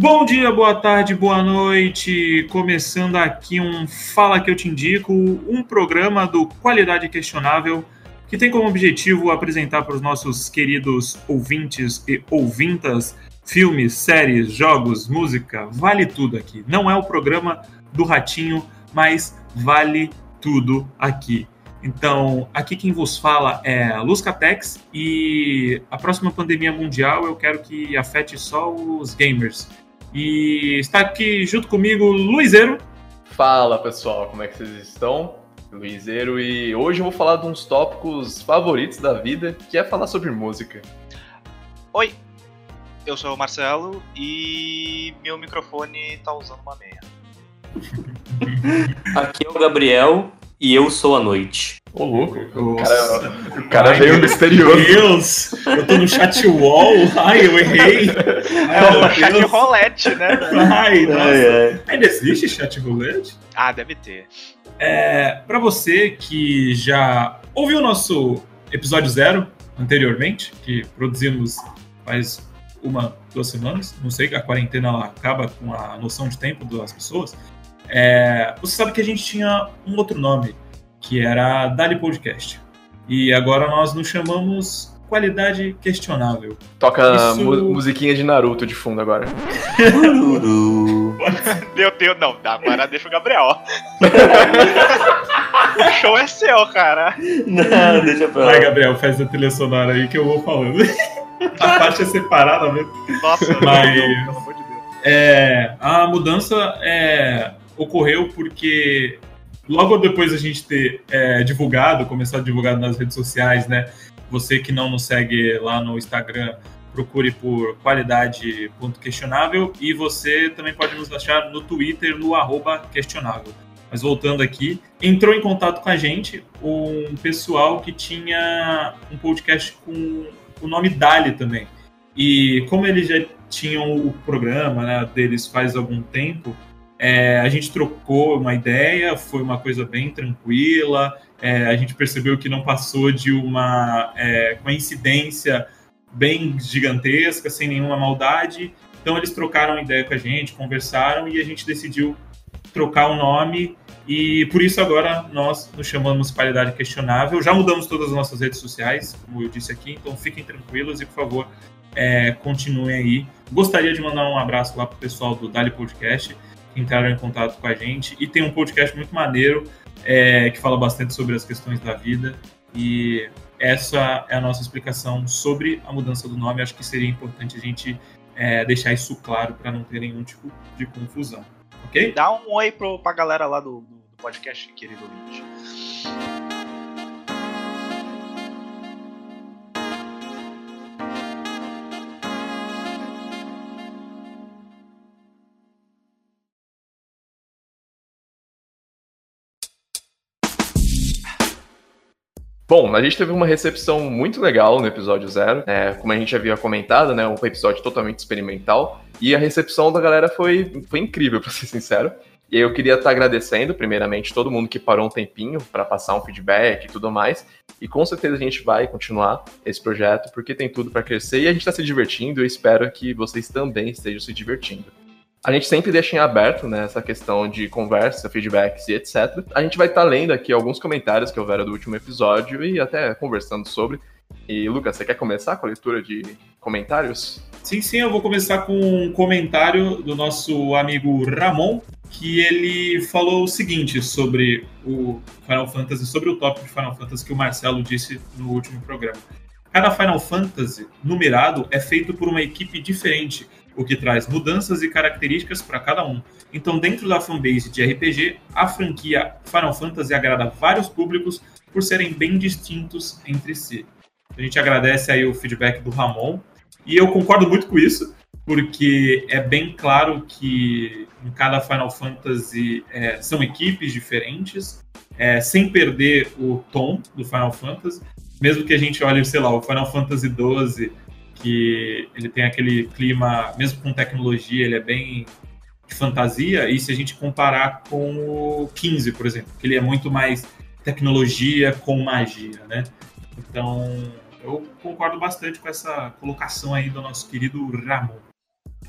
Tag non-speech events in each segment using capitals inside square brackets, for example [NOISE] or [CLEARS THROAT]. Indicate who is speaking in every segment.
Speaker 1: Bom dia, boa tarde, boa noite. Começando aqui um Fala que eu te indico, um programa do Qualidade Questionável que tem como objetivo apresentar para os nossos queridos ouvintes e ouvintas filmes, séries, jogos, música, vale tudo aqui. Não é o programa do Ratinho, mas vale tudo aqui. Então, aqui quem vos fala é Luz Catex e a próxima pandemia mundial eu quero que afete só os gamers. E está aqui junto comigo Luizeiro.
Speaker 2: Fala pessoal, como é que vocês estão? Luizeiro e hoje eu vou falar de uns tópicos favoritos da vida, que é falar sobre música.
Speaker 3: Oi, eu sou o Marcelo e meu microfone tá usando uma meia. [LAUGHS]
Speaker 4: Aqui é o Gabriel e eu sou a noite.
Speaker 2: Ô, louco. O cara, o cara Ai, veio misterioso.
Speaker 1: Meu Deus, eu tô no chat wall. Ai, eu errei.
Speaker 3: É o chat roulette, né?
Speaker 1: Ai, nossa. Ai, ai. Ainda existe chat roulette?
Speaker 3: Ah, deve ter.
Speaker 1: É, para você que já ouviu o nosso episódio zero anteriormente, que produzimos faz uma, duas semanas, não sei, a quarentena ela acaba com a noção de tempo das pessoas. É, você sabe que a gente tinha um outro nome, que era Dali Podcast. E agora nós nos chamamos Qualidade Questionável.
Speaker 2: Toca Isso... mu musiquinha de Naruto de fundo agora. [LAUGHS]
Speaker 3: Meu Deus, não, agora deixa o Gabriel. [LAUGHS] o show é seu, cara.
Speaker 4: Não, deixa pra lá.
Speaker 1: Vai, Gabriel, faz a trilha sonora aí que eu vou falando. [LAUGHS] a faixa é separada mesmo.
Speaker 3: Nossa,
Speaker 1: Mas, Deus, pelo amor de Deus. É, a mudança é, ocorreu porque logo depois a gente ter é, divulgado, começado a divulgar nas redes sociais, né? Você que não nos segue lá no Instagram, procure por qualidade.questionável e você também pode nos achar no Twitter no arroba questionável. Mas voltando aqui, entrou em contato com a gente um pessoal que tinha um podcast com o nome Dali também. E como eles já tinham o programa né, deles faz algum tempo, é, a gente trocou uma ideia, foi uma coisa bem tranquila. É, a gente percebeu que não passou de uma é, coincidência bem gigantesca, sem nenhuma maldade. Então eles trocaram ideia com a gente, conversaram e a gente decidiu trocar o nome e por isso agora nós nos chamamos Qualidade Questionável. Já mudamos todas as nossas redes sociais, como eu disse aqui, então fiquem tranquilos e por favor é, continuem aí. Gostaria de mandar um abraço lá para o pessoal do Dali Podcast que entraram em contato com a gente e tem um podcast muito maneiro é, que fala bastante sobre as questões da vida e essa é a nossa explicação sobre a mudança do nome. Acho que seria importante a gente é, deixar isso claro para não ter nenhum tipo de confusão. Ok?
Speaker 3: Dá um oi pro, pra galera lá do, do podcast, querido ouvinte.
Speaker 2: Bom, a gente teve uma recepção muito legal no episódio zero, é, como a gente havia comentado, né, um episódio totalmente experimental, e a recepção da galera foi, foi incrível, [LAUGHS] pra ser sincero. E eu queria estar tá agradecendo, primeiramente, todo mundo que parou um tempinho para passar um feedback e tudo mais. E com certeza a gente vai continuar esse projeto, porque tem tudo para crescer e a gente está se divertindo. Eu espero que vocês também estejam se divertindo. A gente sempre deixa em aberto né, essa questão de conversa, feedbacks e etc. A gente vai estar tá lendo aqui alguns comentários que houveram do último episódio e até conversando sobre. E Lucas, você quer começar com a leitura de comentários?
Speaker 1: Sim, sim, eu vou começar com um comentário do nosso amigo Ramon, que ele falou o seguinte sobre o Final Fantasy, sobre o tópico de Final Fantasy que o Marcelo disse no último programa. Cada Final Fantasy numerado é feito por uma equipe diferente, o que traz mudanças e características para cada um. Então, dentro da fanbase de RPG, a franquia Final Fantasy agrada vários públicos por serem bem distintos entre si. A gente agradece aí o feedback do Ramon e eu concordo muito com isso, porque é bem claro que em cada Final Fantasy é, são equipes diferentes, é, sem perder o tom do Final Fantasy. Mesmo que a gente olhe, sei lá, o Final Fantasy XII que ele tem aquele clima, mesmo com tecnologia, ele é bem de fantasia, e se a gente comparar com o 15, por exemplo, que ele é muito mais tecnologia com magia, né? Então, eu concordo bastante com essa colocação aí do nosso querido Ramon.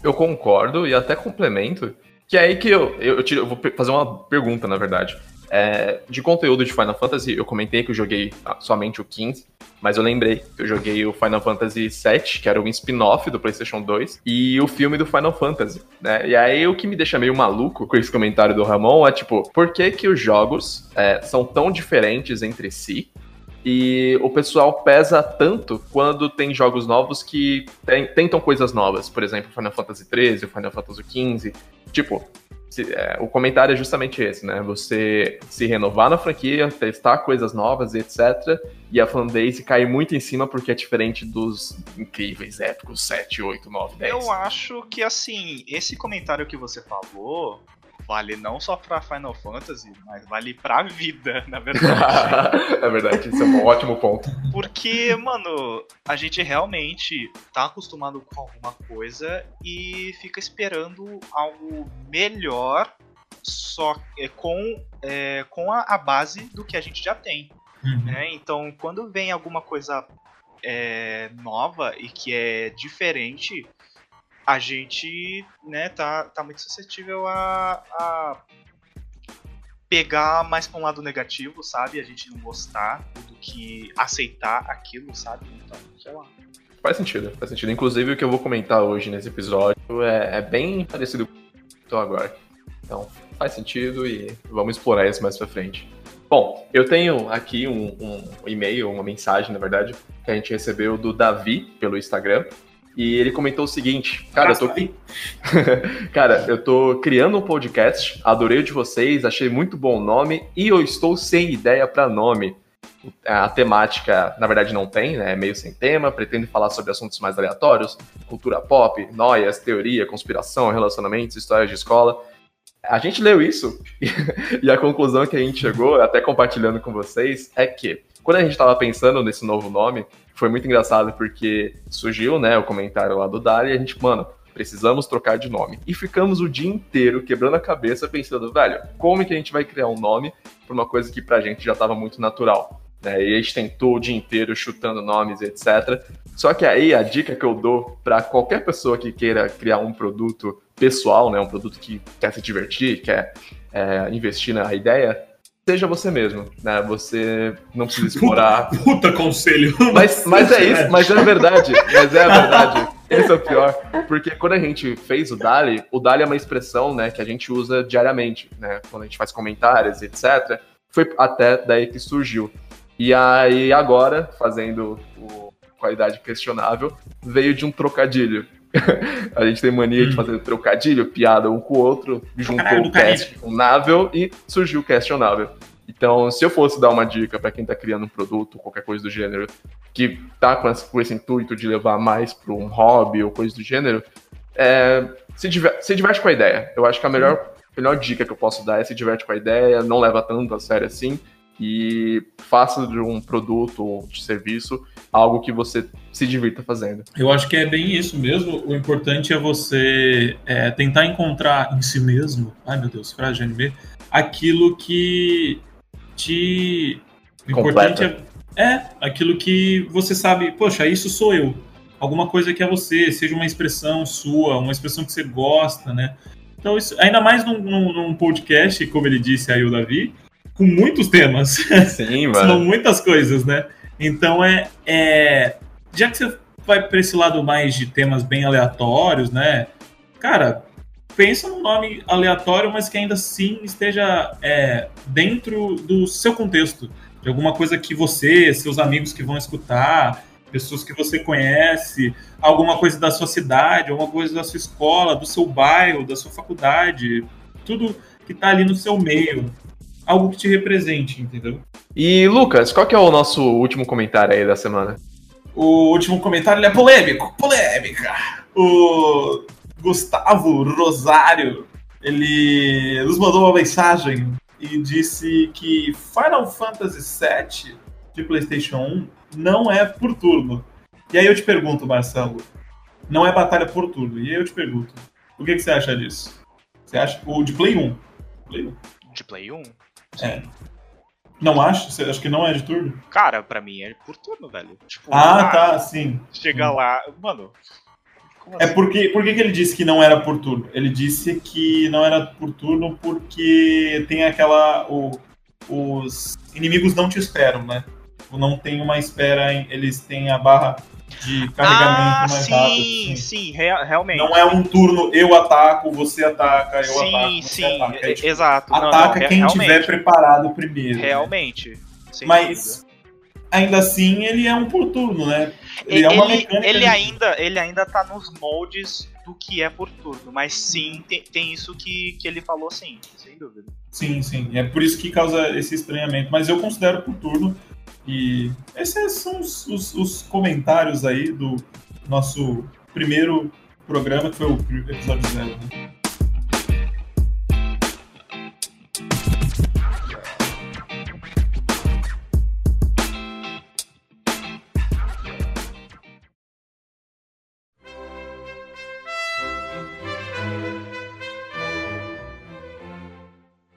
Speaker 2: Eu concordo e até complemento. Que é aí que eu, eu, tiro, eu vou fazer uma pergunta, na verdade. É, de conteúdo de Final Fantasy, eu comentei que eu joguei somente o 15, mas eu lembrei que eu joguei o Final Fantasy VII, que era um spin-off do PlayStation 2, e o filme do Final Fantasy, né? E aí o que me deixa meio maluco com esse comentário do Ramon é tipo, por que que os jogos é, são tão diferentes entre si? E o pessoal pesa tanto quando tem jogos novos que tem, tentam coisas novas. Por exemplo, Final Fantasy XIII, Final Fantasy XV. Tipo, se, é, o comentário é justamente esse, né? Você se renovar na franquia, testar coisas novas etc. E a fanbase cair muito em cima porque é diferente dos incríveis épicos 7, 8, 9, 10.
Speaker 3: Eu acho que, assim, esse comentário que você falou vale não só pra Final Fantasy, mas vale pra vida, [LAUGHS] na verdade. [LAUGHS]
Speaker 2: é verdade, isso é um ótimo ponto.
Speaker 3: Porque, mano, a gente realmente tá acostumado com alguma coisa e fica esperando algo melhor só com, é, com a, a, base do que a gente já tem. Uhum. Né? Então, quando vem alguma coisa é, nova e que é diferente, a gente né, tá, tá muito suscetível a, a pegar mais para um lado negativo, sabe? A gente não gostar do que aceitar aquilo, sabe? Então, sei lá.
Speaker 2: Faz sentido, faz sentido. Inclusive, o que eu vou comentar hoje nesse episódio é, é bem parecido com o que eu tô agora. Então, faz sentido e vamos explorar isso mais pra frente. Bom, eu tenho aqui um, um e-mail, uma mensagem, na verdade, que a gente recebeu do Davi pelo Instagram. E ele comentou o seguinte, cara, eu tô [LAUGHS] Cara, eu tô criando um podcast, adorei o de vocês, achei muito bom o nome e eu estou sem ideia para nome. A temática, na verdade, não tem, né? É meio sem tema, pretendo falar sobre assuntos mais aleatórios, cultura pop, noias, teoria, conspiração, relacionamentos, histórias de escola. A gente leu isso [LAUGHS] e a conclusão que a gente chegou, até compartilhando com vocês, é que quando a gente estava pensando nesse novo nome, foi muito engraçado porque surgiu, né, o comentário lá do Dali e a gente, mano, precisamos trocar de nome. E ficamos o dia inteiro quebrando a cabeça pensando, velho, como que a gente vai criar um nome para uma coisa que pra gente já estava muito natural. Né? E a gente tentou o dia inteiro chutando nomes, etc. Só que aí a dica que eu dou para qualquer pessoa que queira criar um produto pessoal, né, um produto que quer se divertir, quer é, investir na ideia, seja você mesmo, né? Você não precisa explorar.
Speaker 1: Puta, puta conselho. [LAUGHS]
Speaker 2: Mas, mas é isso, mas é verdade. Mas é a verdade. Esse é o pior. Porque quando a gente fez o Dali, o Dali é uma expressão, né, que a gente usa diariamente, né? Quando a gente faz comentários, etc. Foi até daí que surgiu. E aí agora, fazendo o qualidade questionável, veio de um trocadilho. [LAUGHS] a gente tem mania de fazer trocadilho, piada um com o outro, juntou o Navel e surgiu o questionável. Então, se eu fosse dar uma dica para quem está criando um produto, qualquer coisa do gênero, que tá com esse, com esse intuito de levar mais para um hobby ou coisa do gênero, é, se, diver, se diverte com a ideia. Eu acho que a melhor, melhor dica que eu posso dar é se diverte com a ideia, não leva tanto a sério assim, e faça de um produto ou de serviço algo que você se divirta fazendo.
Speaker 1: Eu acho que é bem isso mesmo. O importante é você é, tentar encontrar em si mesmo, ai meu Deus, frase de anime, aquilo que te. O importante é, é aquilo que você sabe, poxa, isso sou eu. Alguma coisa que é você, seja uma expressão sua, uma expressão que você gosta, né? Então, isso, ainda mais num, num, num podcast, como ele disse aí o Davi, com muitos temas.
Speaker 2: Sim, [LAUGHS] mano.
Speaker 1: São muitas coisas, né? Então é, é. Já que você vai para esse lado mais de temas bem aleatórios, né? Cara, pensa num nome aleatório, mas que ainda assim esteja é, dentro do seu contexto. De alguma coisa que você, seus amigos que vão escutar, pessoas que você conhece, alguma coisa da sua cidade, alguma coisa da sua escola, do seu bairro, da sua faculdade, tudo que está ali no seu meio algo que te represente, entendeu?
Speaker 2: E Lucas, qual que é o nosso último comentário aí da semana?
Speaker 1: O último comentário é polêmico, polêmica. O Gustavo Rosário, ele nos mandou uma mensagem e disse que Final Fantasy VII de PlayStation 1 não é por turno. E aí eu te pergunto, Marcelo, não é batalha por turno. E aí eu te pergunto, o que, que você acha disso? Você acha o de Play 1?
Speaker 3: Play 1. De Play 1?
Speaker 1: É. Não acho? Você acha que não é de turno?
Speaker 3: Cara, pra mim é por turno, velho.
Speaker 1: Tipo, ah, tá, sim.
Speaker 3: Chegar lá. Mano,
Speaker 1: É
Speaker 3: assim?
Speaker 1: porque. Por que, ele disse que não era por turno? Ele disse que não era por turno porque tem aquela. o- os inimigos não te esperam, né? Não tem uma espera, eles têm a barra de carregamento
Speaker 3: Ah,
Speaker 1: mais
Speaker 3: sim,
Speaker 1: rápido. assim.
Speaker 3: sim, rea- realmente.
Speaker 1: Não é um turno, eu ataco, você ataca, eu
Speaker 3: sim,
Speaker 1: ataco, você
Speaker 3: sim,
Speaker 1: ataca. É, tipo,
Speaker 3: exato. Não, não,
Speaker 1: ataca
Speaker 3: re-
Speaker 1: quem
Speaker 3: realmente,
Speaker 1: tiver preparado primeiro. né?
Speaker 3: Realmente. sem
Speaker 1: Mas ainda assim ele é um por turno, né? Ele, é uma
Speaker 3: ele,
Speaker 1: mecânica.
Speaker 3: ele
Speaker 1: de-
Speaker 3: ainda, ele ainda tá nos moldes do que é por turno, mas sim, tem, tem isso que, que ele falou sim, sem dúvida.
Speaker 1: Sim, sim. É por isso que causa esse estranhamento. Mas eu considero por turno. E esses são os, os- os comentários aí do nosso primeiro programa, que foi o episódio zero. Né?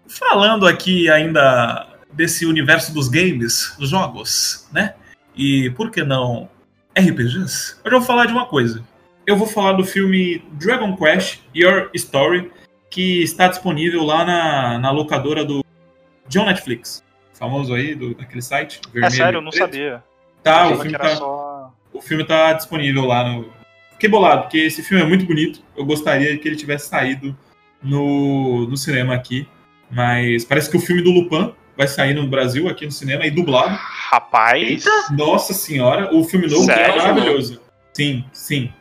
Speaker 1: Falando aqui ainda desse universo dos games, dos jogos, né? E por que não RPGs? Hoje eu vou falar de uma coisa. Eu vou falar do filme Dragon Quest Your Story, que está disponível lá na, na locadora do John Netflix. Famoso aí, do, daquele site.
Speaker 3: É
Speaker 1: vermelho
Speaker 3: sério,
Speaker 1: e
Speaker 3: eu não
Speaker 1: preto.
Speaker 3: sabia.
Speaker 1: Tá,
Speaker 3: Eu
Speaker 1: o filme tá,
Speaker 3: só.
Speaker 1: o filme tá disponível lá no. Fiquei bolado, porque esse filme é muito bonito. Eu gostaria que ele tivesse saído no, no cinema aqui. Mas parece que o filme do Lupin vai sair no Brasil, aqui no cinema, e dublado.
Speaker 3: Rapaz.
Speaker 1: Nossa senhora, o filme novo que é
Speaker 3: Sério?
Speaker 1: maravilhoso. Sim, sim.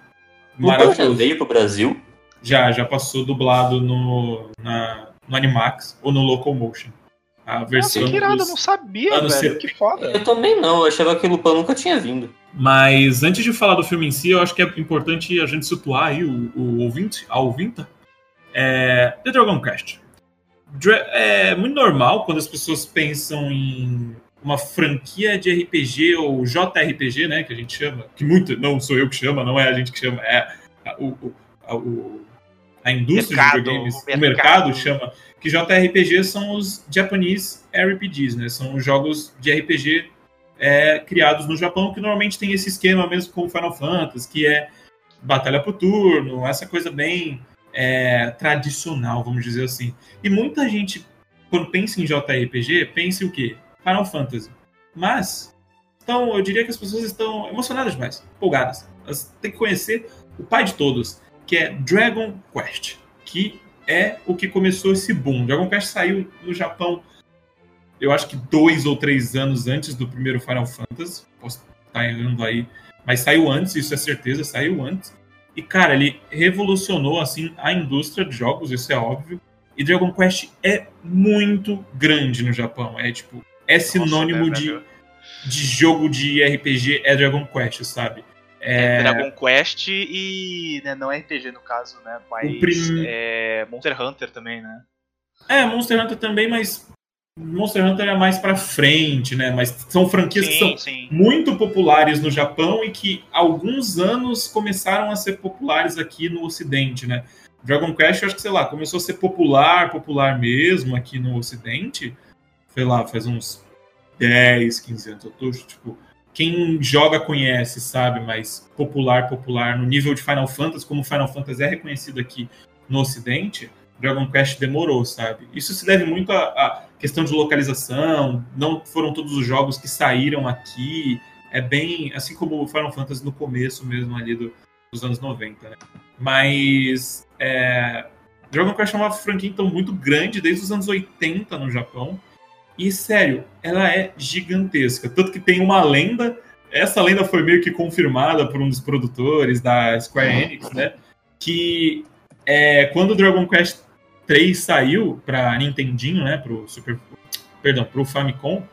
Speaker 4: O Pan já
Speaker 1: Maravilhoso.
Speaker 4: veio pro Brasil.
Speaker 1: Já, já passou dublado no, na, no Animax ou no Locomotion. A
Speaker 3: Nossa,
Speaker 1: versão
Speaker 3: que irado, eu não sabia, velho.
Speaker 1: 70.
Speaker 3: Que foda.
Speaker 4: Eu também não, eu achava que o Lupin nunca tinha vindo.
Speaker 1: Mas antes de falar do filme em si, eu acho que é importante a gente situar aí o, o ouvinte, a ouvinta. É, The Dragon Quest. É muito normal quando as pessoas pensam em uma franquia de RPG ou JRPG, né, que a gente chama, que muito não sou eu que chama, não é a gente que chama, é a, o, a, o- a indústria
Speaker 3: Mercado,
Speaker 1: de videogames,
Speaker 3: o
Speaker 1: o mercado
Speaker 3: mercado.
Speaker 1: chama, que JRPG são os Japanese RPGs, né, são os jogos de RPG é, criados no Japão, que normalmente tem esse esquema mesmo como Final Fantasy, que é batalha por turno, essa coisa bem é, tradicional, vamos dizer assim. E muita gente, quando pensa em JRPG, pensa em o quê? Final Fantasy. Mas, então, eu diria que as pessoas estão emocionadas demais, empolgadas. Elas têm que conhecer o pai de todos, que é Dragon Quest, que é o que começou esse boom. Dragon Quest saiu no Japão eu acho que dois ou três anos antes do primeiro Final Fantasy. Posso estar errando aí. Mas saiu antes, isso é certeza, saiu antes. E, cara, ele revolucionou, assim, a indústria de jogos, isso é óbvio. E Dragon Quest é muito grande no Japão. É, tipo, é sinônimo
Speaker 3: Nossa, né,
Speaker 1: de, de jogo de RPG, é Dragon Quest, sabe? É,
Speaker 3: Dragon Quest e. Né, não RPG no caso, né? Mas.
Speaker 1: Prim-
Speaker 3: é, Monster Hunter também, né?
Speaker 1: é, Monster Hunter também, mas Monster Hunter é mais pra frente, né? Mas são franquias que são
Speaker 3: Sim, sim.
Speaker 1: muito populares no Japão e que alguns anos começaram a ser populares aqui no Ocidente, né? Dragon Quest, eu acho que, sei lá, começou a ser popular, popular mesmo aqui no Ocidente, sei lá, faz uns 10, 15 anos. Eu tô, tipo, quem joga conhece, sabe, mas popular, popular, no nível de Final Fantasy, como Final Fantasy é reconhecido aqui no Ocidente, Dragon Quest demorou, sabe? Isso se deve muito à, questão de localização, não foram todos os jogos que saíram aqui, é bem, assim como o Final Fantasy no começo mesmo ali do- dos anos 90, né? Mas é, Dragon Quest é uma franquia então muito grande desde os anos 80 no Japão. E sério, ela é gigantesca. Tanto que tem uma lenda. Essa lenda foi meio que confirmada por um dos produtores da Square Enix, né? Que é, quando o Dragon Quest 3 saiu para Nintendinho, né? Pro Super, perdão, pro Famicom,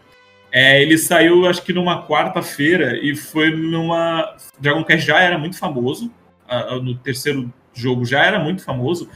Speaker 1: é, ele saiu acho que numa quarta-feira e foi numa Dragon Quest já era muito famoso, a- a- no terceiro jogo já era muito famoso.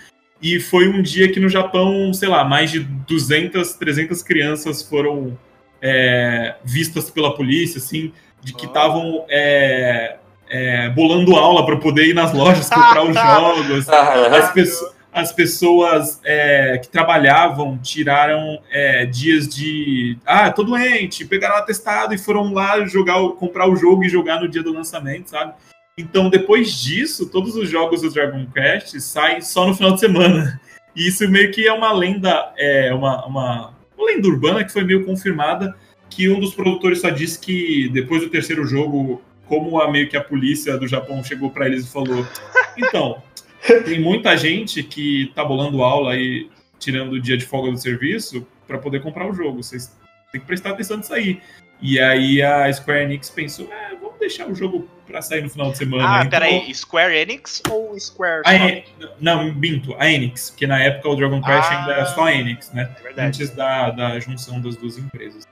Speaker 1: E foi um dia que no Japão, sei lá, mais de 200, 300 crianças foram é, vistas pela polícia, assim, de que estavam é, é, bolando aula para poder ir nas lojas comprar os [LAUGHS] jogos. As,
Speaker 4: Ah,
Speaker 1: pesso- as pessoas é, que trabalhavam tiraram é, dias de. Ah, tô doente, pegaram atestado e foram lá jogar, comprar o jogo e jogar no dia do lançamento, sabe? Então, depois disso, todos os jogos do Dragon Quest saem só no final de semana. [LAUGHS] E isso meio que é uma lenda, é uma, uma, uma lenda urbana que foi meio confirmada, que um dos produtores só disse que depois do terceiro jogo, como a meio que a polícia do Japão chegou para eles e falou: "Então, tem muita gente que tá bolando aula aí, tirando o dia de folga do serviço para poder comprar o jogo. Vocês têm que prestar atenção nisso aí." E aí a Square Enix pensou: "É, vamos deixar o jogo para sair no final de semana."
Speaker 3: Ah,
Speaker 1: Então,
Speaker 3: peraí, Square Enix ou Square
Speaker 1: a? En- Não, minto, a Enix, porque na época o Dragon Quest
Speaker 3: Ah.
Speaker 1: ainda era só a Enix, né?
Speaker 3: É verdade.
Speaker 1: Antes da, da junção das duas empresas.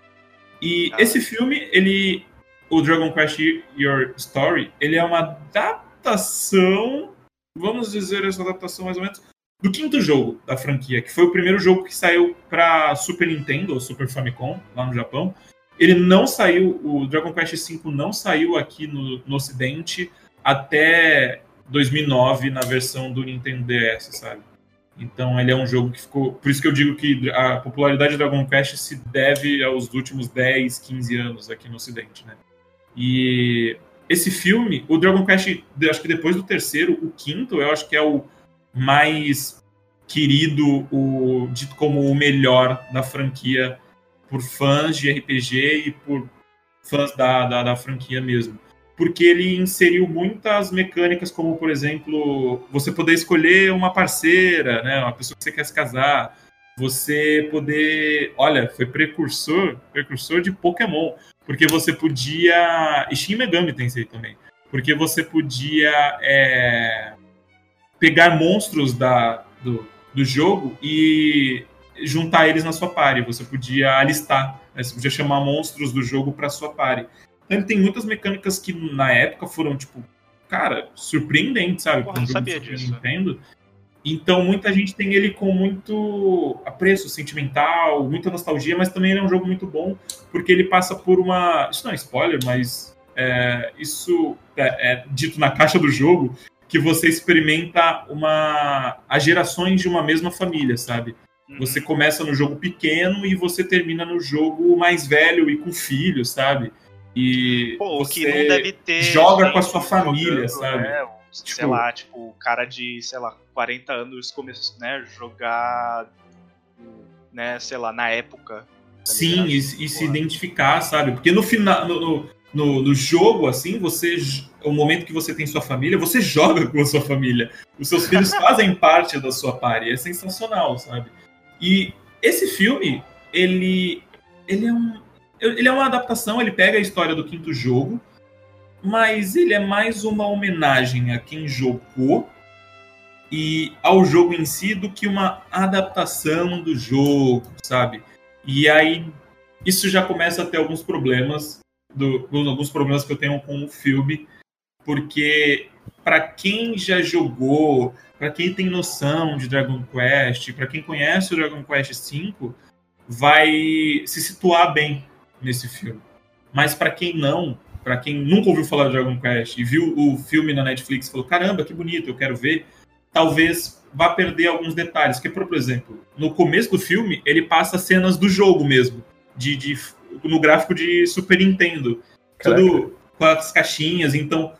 Speaker 1: E
Speaker 3: Ah.
Speaker 1: esse filme, ele. O Dragon Quest Your Story, ele é uma adaptação. Vamos dizer essa adaptação mais ou menos. Do quinto jogo da franquia, que foi o primeiro jogo que saiu para Super Nintendo, ou Super Famicom, lá no Japão. Ele não saiu, o Dragon Quest V não saiu aqui no, no Ocidente até 2009 na versão do Nintendo DS, sabe? Então ele é um jogo que ficou. Por isso que eu digo que a popularidade de Dragon Quest se deve aos últimos 10, 15 anos aqui no Ocidente, né? E esse filme, o Dragon Quest, acho que depois do terceiro, o quinto, eu acho que é o mais querido, o dito como o melhor da franquia por fãs de RPG e por fãs da, da, da franquia mesmo. Porque ele inseriu muitas mecânicas, como, por exemplo, você poder escolher uma parceira, né, uma pessoa que você quer se casar, você poder... Olha, foi precursor, precursor de Pokémon, porque você podia... E Shin Megami tem isso aí também. Porque você podia é, pegar monstros da, do, do jogo e juntar eles na sua party. Você podia alistar, né, você podia chamar monstros do jogo para sua party. Então ele tem muitas mecânicas que na época foram, tipo, cara, surpreendentes, sabe?
Speaker 3: Porra,
Speaker 1: um
Speaker 3: sabia disso.
Speaker 1: Nintendo. Então muita gente tem ele com muito apreço sentimental, muita nostalgia, mas também ele é um jogo muito bom, porque ele passa por uma. Isso não é spoiler, mas é, isso é, é dito na caixa do jogo, que você experimenta uma. as gerações de uma mesma família, sabe?
Speaker 3: Uhum.
Speaker 1: Você começa no jogo pequeno e você termina no jogo mais velho e com filhos, sabe? E
Speaker 3: Pô, o
Speaker 1: você
Speaker 3: que não deve ter.
Speaker 1: joga com a sua família,
Speaker 3: jogando,
Speaker 1: sabe?
Speaker 3: né, sei
Speaker 1: Tipo-
Speaker 3: lá, tipo, o cara de, sei lá, 40 anos começou, né, jogar, né, sei lá, na época. tá
Speaker 1: Sim, e, e se identificar, sabe? Porque no final, no, no, no- jogo, assim, você. O momento que você tem sua família, você [LAUGHS] joga com a sua família. Os seus filhos [LAUGHS] fazem parte da sua party. É sensacional, sabe? E esse filme, ele. Ele é um. Ele é uma adaptação, ele pega a história do quinto jogo, mas ele é mais uma homenagem a quem jogou e ao jogo em si do que uma adaptação do jogo, sabe? E aí isso já começa a ter alguns problemas, do, alguns problemas que eu tenho com o filme, porque para quem já jogou, para quem tem noção de Dragon Quest, para quem conhece o Dragon Quest V, vai se situar bem nesse filme. Mas para quem não, para quem nunca ouviu falar de Dragon Quest e viu o filme na Netflix e falou: caramba, que bonito, eu quero ver, talvez vá perder alguns detalhes. Porque, por exemplo, no começo do filme, ele passa cenas do jogo mesmo, de, de- no gráfico de Super Nintendo. Tudo com as caixinhas. Então,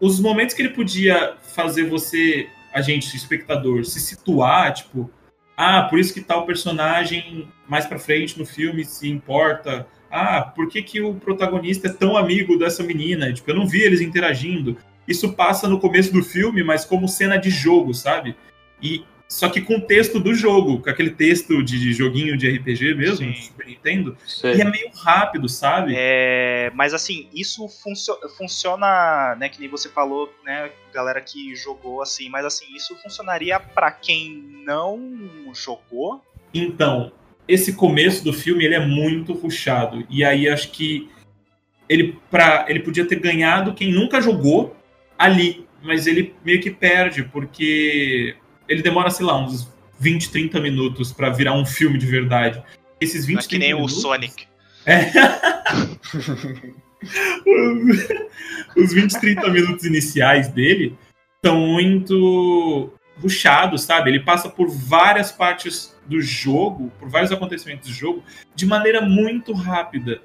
Speaker 1: os momentos que ele podia fazer você, a gente, espectador, se situar, tipo, ah, por isso que tal personagem mais pra frente no filme se importa. Ah, por que, que o protagonista é tão amigo dessa menina? Tipo, eu não vi eles interagindo. Isso passa no começo do filme, mas como cena de jogo, sabe? E só que com o texto do jogo, com aquele texto de joguinho de RPG mesmo,
Speaker 3: Sim.
Speaker 1: de Super Nintendo,
Speaker 4: Sei.
Speaker 1: e é meio rápido, sabe?
Speaker 3: É, mas assim, isso funcio- funciona, né, que nem você falou, né, galera que jogou assim, mas assim, isso funcionaria pra quem não jogou?
Speaker 1: Então, esse começo do filme ele é muito ruchado. E aí acho que ele, pra, ele podia ter ganhado quem nunca jogou ali. Mas ele meio que perde, porque ele demora, sei lá, uns 20, 30 minutos pra virar um filme de verdade. Esses 20,
Speaker 3: Não é que nem
Speaker 1: 30
Speaker 3: o
Speaker 1: minutos,
Speaker 3: Sonic. [LAUGHS]
Speaker 1: os, os 20, 30 minutos iniciais dele são muito ruchados, sabe? Ele passa por várias partes do jogo, por vários acontecimentos do jogo, de maneira muito rápida.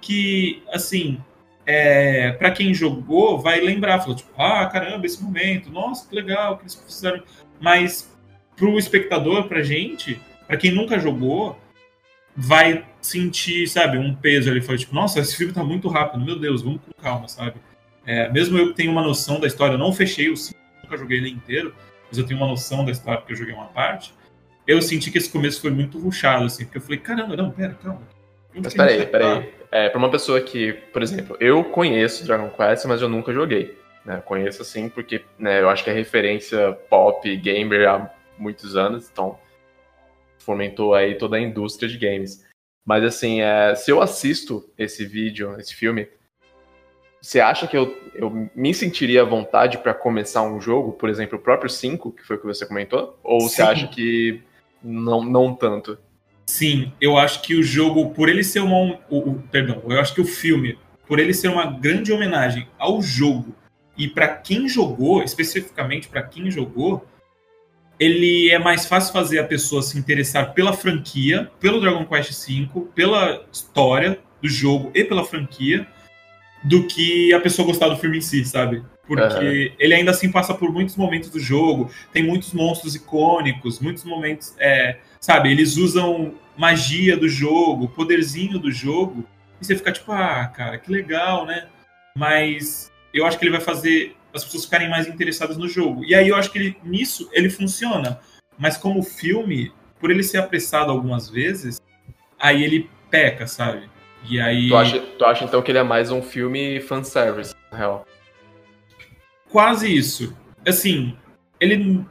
Speaker 1: Que, assim, é, para quem jogou, vai lembrar, falou tipo, ah, caramba, esse momento, nossa, que legal que eles fizeram. Mas pro espectador, pra gente, para quem nunca jogou, vai sentir, sabe, um peso ali, foi tipo, nossa, esse filme tá muito rápido, meu Deus, vamos com calma, sabe? É, mesmo eu que tenho uma noção da história, eu não fechei o filme, nunca joguei ele inteiro, mas eu tenho uma noção da história porque eu joguei uma parte. Eu senti que esse começo foi muito ruchado, assim, porque eu falei, caramba, não, pera, calma.
Speaker 2: Mas peraí, peraí. É, pra uma pessoa que, por exemplo, eu conheço Dragon Quest, mas eu nunca joguei. Né? Conheço assim porque né, eu acho que é referência pop, gamer há muitos anos, então fomentou aí toda a indústria de games. Mas assim, é, se eu assisto esse vídeo, esse filme, você acha que eu, eu me sentiria à vontade para começar um jogo, por exemplo, o próprio 5, que foi o que você comentou? Ou Sim. você acha que não, não tanto?
Speaker 1: Sim, eu acho que o jogo, por ele ser uma. O, o, perdão, eu acho que o filme, por ele ser uma grande homenagem ao jogo, e para quem jogou, especificamente para quem jogou, ele é mais fácil fazer a pessoa se interessar pela franquia, pelo Dragon Quest V, pela história do jogo e pela franquia, do que a pessoa gostar do filme em si, sabe? Porque uhum. ele ainda assim passa por muitos momentos do jogo, tem muitos monstros icônicos, muitos momentos. É, sabe, eles usam magia do jogo, poderzinho do jogo, e você fica tipo, ah, cara, que legal, né? Mas eu acho que ele vai fazer as pessoas ficarem mais interessadas no jogo. E aí eu acho que ele, nisso ele funciona. Mas como filme, por ele ser apressado algumas vezes, aí ele peca, sabe? E aí.
Speaker 2: Tu acha, tu acha então que ele é mais um filme fanservice, na real?
Speaker 1: Quase isso. Assim, ele.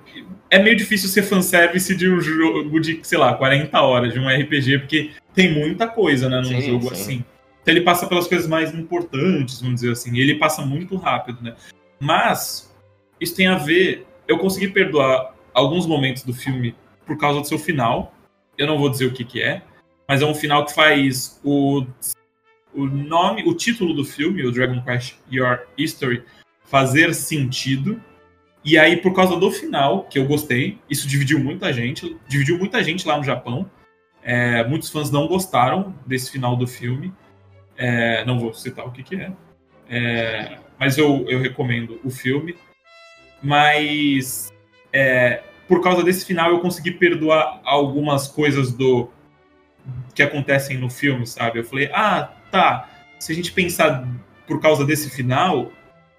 Speaker 1: É meio difícil ser fanservice de um jogo de, sei lá, 40 horas, de um RPG, porque tem muita coisa, né, num sim, jogo sim. assim. Então ele passa pelas coisas mais importantes, vamos dizer assim. E ele passa muito rápido, né? Mas isso tem a ver. Eu consegui perdoar alguns momentos do filme por causa do seu final. Eu não vou dizer o que, que é, mas é um final que faz o, o nome, o título do filme, o Dragon Quest Your History, fazer sentido. E aí, por causa do final, que eu gostei, isso dividiu muita gente, dividiu muita gente lá no Japão. É, muitos fãs não gostaram desse final do filme. É, não vou citar o que, que é. é mas eu, eu recomendo o filme. Mas é, por causa desse final eu consegui perdoar algumas coisas do que acontecem no filme, sabe? Eu falei, ah, tá. Se a gente pensar por causa desse final,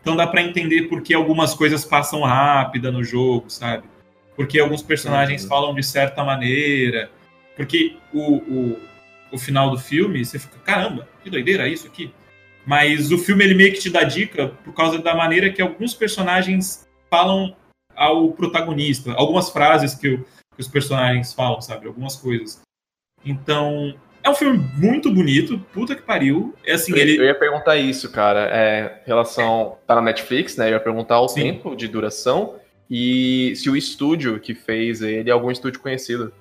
Speaker 1: então dá para entender por que algumas coisas passam rápida no jogo, sabe? Porque alguns personagens uhum. falam de certa maneira. Porque o, o o final do filme, você fica, caramba, que doideira isso aqui. Mas o filme ele meio que te dá dica por causa da maneira que alguns personagens falam ao protagonista, algumas frases que, o, que os personagens falam, sabe? Algumas coisas. Então, é um filme muito bonito, puta que pariu. É assim,
Speaker 2: eu,
Speaker 1: ele...
Speaker 2: eu ia perguntar isso, cara. É, relação. Tá na Netflix, né? Eu ia perguntar o Sim. tempo de duração e se o estúdio que fez ele é algum estúdio conhecido.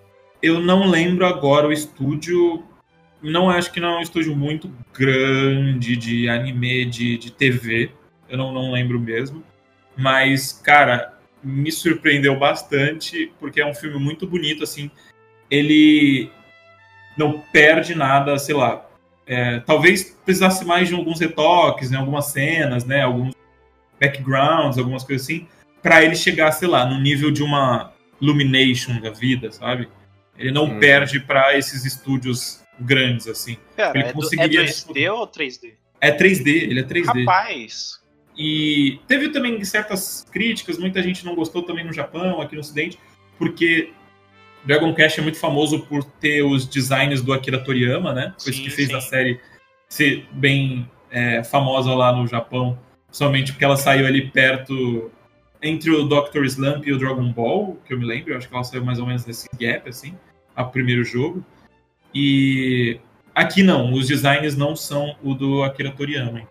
Speaker 1: Eu não lembro agora o estúdio não acho que não é um estúdio muito grande de anime, de, de TV. Eu não, não lembro mesmo. Mas, cara, me surpreendeu bastante, porque é um filme muito bonito, assim. Ele não perde nada, sei lá. É, talvez precisasse mais de alguns retoques, né, algumas cenas, né, alguns backgrounds, algumas coisas assim, para ele chegar, sei lá, no nível de uma Illumination da vida, sabe? Ele não hum. perde para esses estúdios grandes, assim.
Speaker 3: Cara, ele é, conseguiria... é 2D ou 3D?
Speaker 1: É 3D, ele é 3D.
Speaker 3: Rapaz!
Speaker 1: E teve também certas críticas, muita gente não gostou também no Japão, aqui no Ocidente, porque Dragon Quest é muito famoso por ter os designs do Akira Toriyama, né? Foi isso que fez sim. a série ser bem é, famosa lá no Japão, somente porque ela saiu ali perto entre o Doctor Slump e o Dragon Ball, que eu me lembro, eu acho que ela saiu mais ou menos nesse gap, assim, a primeiro jogo. E aqui não, os designs não são o do Akira Toriyama.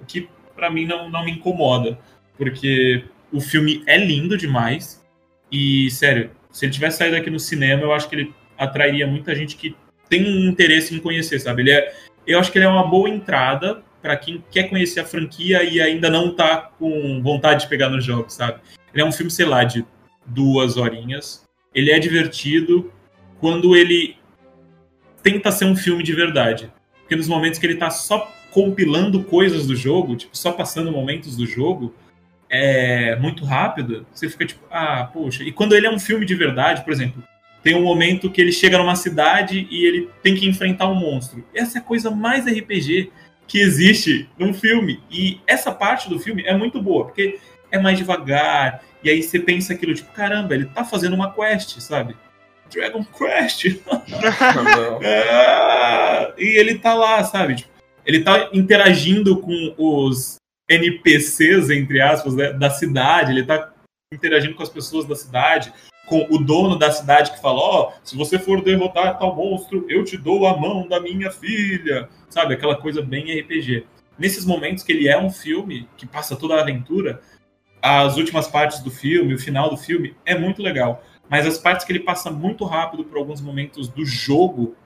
Speaker 1: O que para mim não, não me incomoda, porque o filme é lindo demais e, sério, se ele tivesse saído aqui no cinema, eu acho que ele atrairia muita gente que tem um interesse em conhecer, sabe? Ele é, eu acho que ele é uma boa entrada para quem quer conhecer a franquia e ainda não tá com vontade de pegar nos jogos, sabe? Ele é um filme, sei lá, de duas horinhas. Ele é divertido. Quando ele tenta ser um filme de verdade. Porque nos momentos que ele tá só compilando coisas do jogo, tipo, só passando momentos do jogo, é muito rápido, você fica tipo, ah, poxa. E quando ele é um filme de verdade, por exemplo, tem um momento que ele chega numa cidade e ele tem que enfrentar um monstro. Essa é a coisa mais RPG que existe num filme. E essa parte do filme é muito boa, porque é mais devagar. E aí você pensa aquilo, tipo, caramba, ele tá fazendo uma quest, sabe? Dragon Quest. [LAUGHS] Ah, e ele tá lá, sabe? Tipo, ele tá interagindo com os NPCs, entre aspas, né, da cidade. Ele tá interagindo com as pessoas da cidade, com o dono da cidade que fala: Ó, oh, se você for derrotar tal monstro, eu te dou a mão da minha filha. Sabe? Aquela coisa bem RPG. Nesses momentos que ele é um filme, que passa toda a aventura, as últimas partes do filme, o final do filme, é muito legal. Mas as partes que ele passa muito rápido por alguns momentos do jogo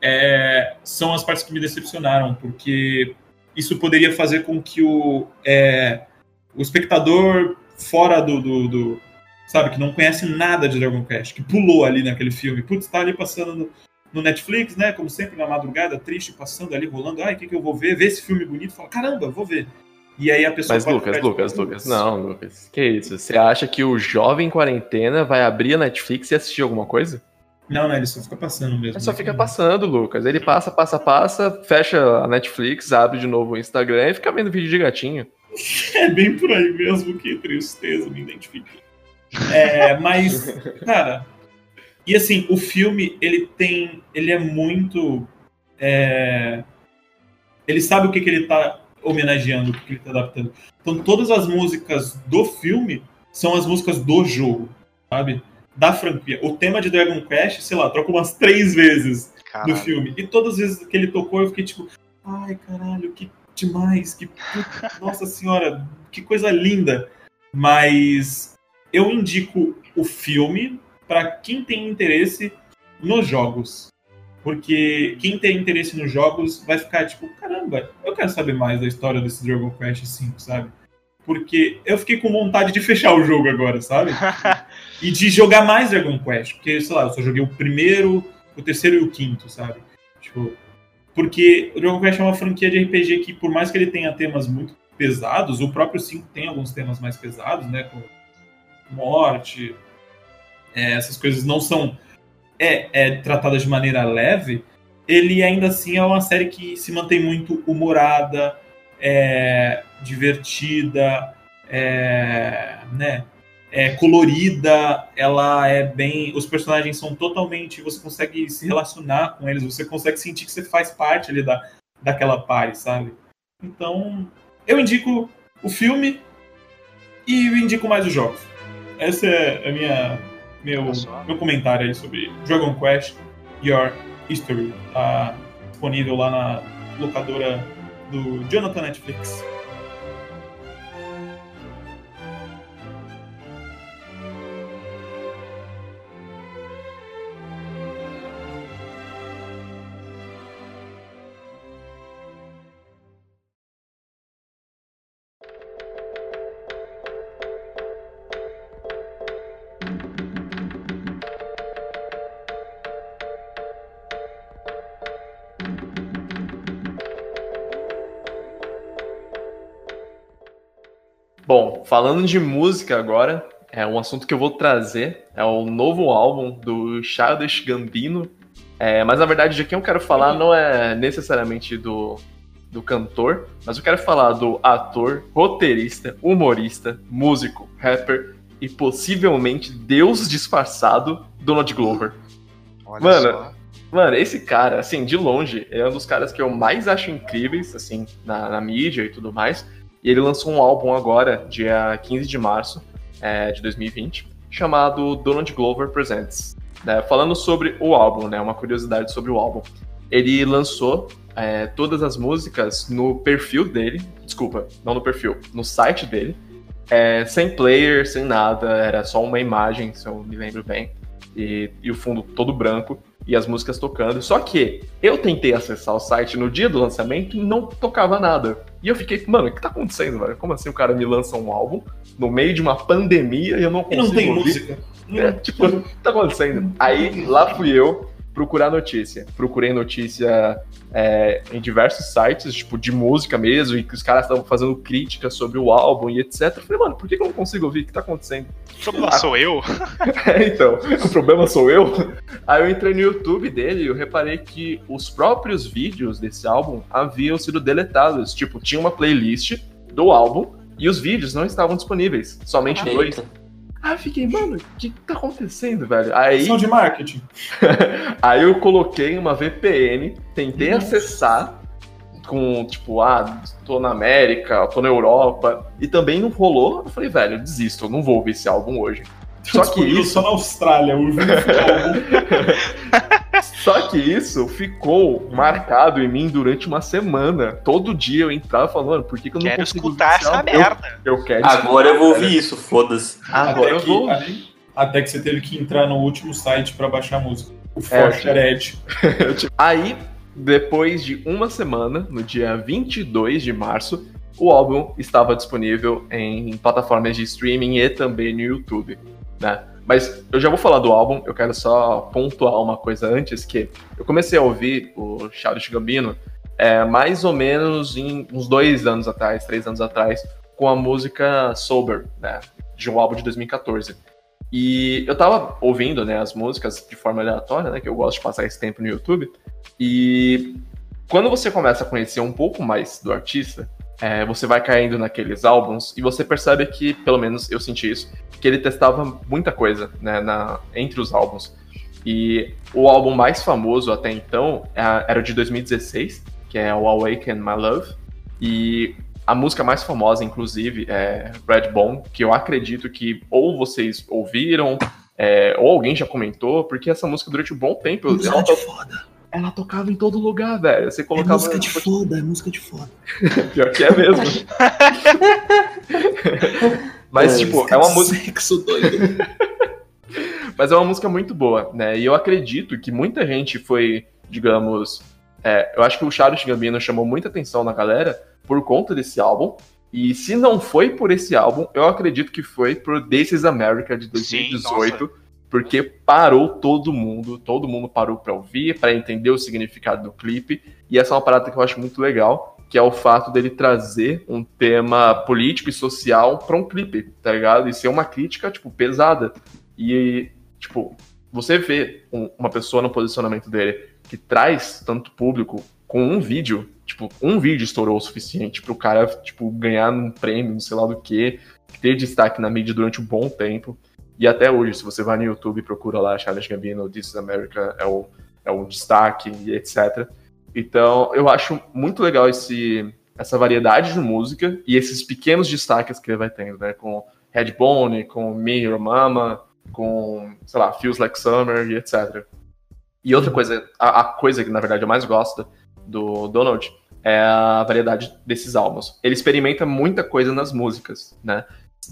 Speaker 1: é, são as partes que me decepcionaram, porque isso poderia fazer com que o, é, o espectador fora do, do, do, Sabe, que não conhece nada de Dragon Quest, que pulou ali naquele filme, putz, tá ali passando no, no Netflix, né? Como sempre, na madrugada, triste, passando ali, rolando. Ai, o que, que eu vou ver? Ver esse filme bonito, fala, caramba, vou ver. E aí a pessoa.
Speaker 2: Mas, Lucas, Lucas, Lucas, não, Lucas. Que isso? Você acha que o jovem quarentena vai abrir a Netflix e assistir alguma coisa?
Speaker 1: Não, não, ele só fica passando mesmo. Ele
Speaker 2: só fica passando, Lucas. Ele passa, passa, passa, fecha a Netflix, abre de novo o Instagram e fica vendo vídeo de gatinho. [LAUGHS]
Speaker 1: É bem por aí mesmo, que tristeza, me identifiquei. É, mas, [LAUGHS] cara, e assim, o filme, ele tem. Ele é muito. É, ele sabe o que, que ele tá homenageando, o que, que ele tá adaptando. Então, todas as músicas do filme são as músicas do jogo, sabe? Da franquia. O tema de Dragon Quest, sei lá, troca umas três vezes caralho. no filme. E todas as vezes que ele tocou, eu fiquei tipo, ai, caralho, que demais, que nossa senhora, que coisa linda. Mas eu indico o filme para quem tem interesse nos jogos. Porque quem tem interesse nos jogos vai ficar tipo, caramba, eu quero saber mais da história desse Dragon Quest 5, sabe? Porque eu fiquei com vontade de fechar o jogo agora, sabe? [LAUGHS] e de jogar mais Dragon Quest. Porque, sei lá, eu só joguei o primeiro, o terceiro e o quinto, sabe? Tipo, porque o Dragon Quest é uma franquia de RPG que, por mais que ele tenha temas muito pesados, o próprio 5 tem alguns temas mais pesados, né? Com morte, é, essas coisas não são é, é tratadas de maneira leve, ele ainda assim é uma série que se mantém muito humorada, é, divertida, é, né, é colorida, ela é bem. Os personagens são totalmente. Você consegue se relacionar com eles, você consegue sentir que você faz parte ali da, daquela party, sabe? Então, eu indico o filme e eu indico mais os jogos. Essa é a minha meu, meu comentário aí sobre Dragon Quest Your History. Tá disponível lá na locadora do Jonathan Netflix.
Speaker 2: Falando de música agora, é um assunto que eu vou trazer é o novo álbum do Childish Gambino. É, mas na verdade, de quem eu quero falar não é necessariamente do, do cantor, mas eu quero falar do ator, roteirista, humorista, músico, rapper e possivelmente Deus disfarçado, Donald Glover. Olha mano, só. mano, esse cara, assim, de longe, é um dos caras que eu mais acho incríveis, assim, na, na mídia e tudo mais. E ele lançou um álbum agora, dia 15 de março é, de 2020, chamado Donald Glover Presents. Né? Falando sobre o álbum, né? Uma curiosidade sobre o álbum. Ele lançou é, todas as músicas no perfil dele, desculpa, não no perfil, no site dele, é, sem player, sem nada, era só uma imagem, se eu me lembro bem, e, e o fundo todo branco e as músicas tocando. Só que eu tentei acessar o site no dia do lançamento e não tocava nada. E eu fiquei, mano, o que tá acontecendo, velho? Como assim o cara me lança um álbum no meio de uma pandemia e eu não consigo.
Speaker 1: E não tem
Speaker 2: ouvir?
Speaker 1: música.
Speaker 2: É, tipo, o que tá acontecendo? Aí lá fui eu, procurar notícia. Procurei notícia é, em diversos sites, tipo, de música mesmo, e que os caras estavam fazendo críticas sobre o álbum e etc. Eu falei, mano, por que eu não consigo ouvir? O que tá acontecendo?
Speaker 3: O problema sou eu? [LAUGHS]
Speaker 2: É, então, o problema sou eu. Aí eu entrei no YouTube dele e eu reparei que os próprios vídeos desse álbum haviam sido deletados. Tipo, tinha uma playlist do álbum e os vídeos não estavam disponíveis. Somente dois.
Speaker 4: Eita.
Speaker 2: Aí eu fiquei, mano, o que tá acontecendo, velho? Aí,
Speaker 1: Ação de marketing. [LAUGHS]
Speaker 2: aí eu coloquei uma VPN, tentei acessar com, tipo, ah, tô na América, tô na Europa, e também não rolou. Eu falei, velho, eu desisto, eu não vou ouvir esse álbum hoje. Só que isso,
Speaker 1: só na Austrália. O vídeo [LAUGHS]
Speaker 2: só que isso ficou marcado em mim durante uma semana. Todo dia eu entrava falando, por que, que eu não
Speaker 3: Quero
Speaker 2: consigo
Speaker 3: escutar essa merda.
Speaker 2: Eu, eu quero
Speaker 4: Agora eu vou ouvir isso, foda-se.
Speaker 2: Agora eu
Speaker 1: até,
Speaker 2: vou
Speaker 1: que,
Speaker 2: ouvir.
Speaker 1: até que você teve que entrar no último site pra baixar a música. O
Speaker 2: É,
Speaker 1: Forte Edge. [LAUGHS]
Speaker 2: Aí, depois de uma semana, no dia 22 de março, o álbum estava disponível em plataformas de streaming e também no YouTube, né? Mas eu já vou falar do álbum, eu quero só pontuar uma coisa antes, que eu comecei a ouvir o Childish Gambino é, mais ou menos em uns dois anos atrás, três anos atrás, com a música Sober, né? De um álbum de 2014. E eu tava ouvindo, né, as músicas de forma aleatória, né, que eu gosto de passar esse tempo no YouTube. E quando você começa a conhecer um pouco mais do artista, é, você vai caindo naqueles álbuns e você percebe que, pelo menos eu senti isso, que ele testava muita coisa, né, na, entre os álbuns. E o álbum mais famoso até então é- era o de 2016, que é o Awaken My Love. E a música mais famosa, inclusive, é Redbone, que eu acredito que ou vocês ouviram, é, ou alguém já comentou, porque essa música durante um bom tempo ela, to-
Speaker 5: foda.
Speaker 2: Ela tocava em todo lugar, velho. Você
Speaker 5: É
Speaker 2: colocava.
Speaker 5: música de foda, é música de foda. [LAUGHS]
Speaker 2: Pior que é mesmo. [LAUGHS] Mas, tipo, é uma música.
Speaker 5: Sexo doido. [LAUGHS]
Speaker 2: Mas é uma música muito boa, né? E eu acredito que muita gente foi, digamos. é, eu acho que o Charles Gambino chamou muita atenção na galera por conta desse álbum. E se não foi por esse álbum, eu acredito que foi por This is America de
Speaker 3: Sim,
Speaker 2: 2018. Porque parou todo mundo, todo mundo parou pra ouvir, pra entender o significado do clipe. E essa é uma parada que eu acho muito legal, que é o fato dele trazer um tema político e social pra um clipe, tá ligado? E ser uma crítica, tipo, pesada. E, tipo, você vê um- uma pessoa no posicionamento dele que traz tanto público com um vídeo, tipo, um vídeo estourou o suficiente pro cara, tipo, ganhar um prêmio, não sei lá do que, ter destaque na mídia durante um bom tempo. E até hoje, se você vai no YouTube e procura lá Charles Gambino, This is America, é o, é o destaque e etc. Então, eu acho muito legal esse, essa variedade de música e esses pequenos destaques que ele vai tendo, né? Com Headbone, com Me, Your Mama, com, sei lá, Feels Like Summer e etc. E outra coisa, a, a coisa que na verdade eu mais gosto do Donald é a variedade desses álbuns. Ele experimenta muita coisa nas músicas, né?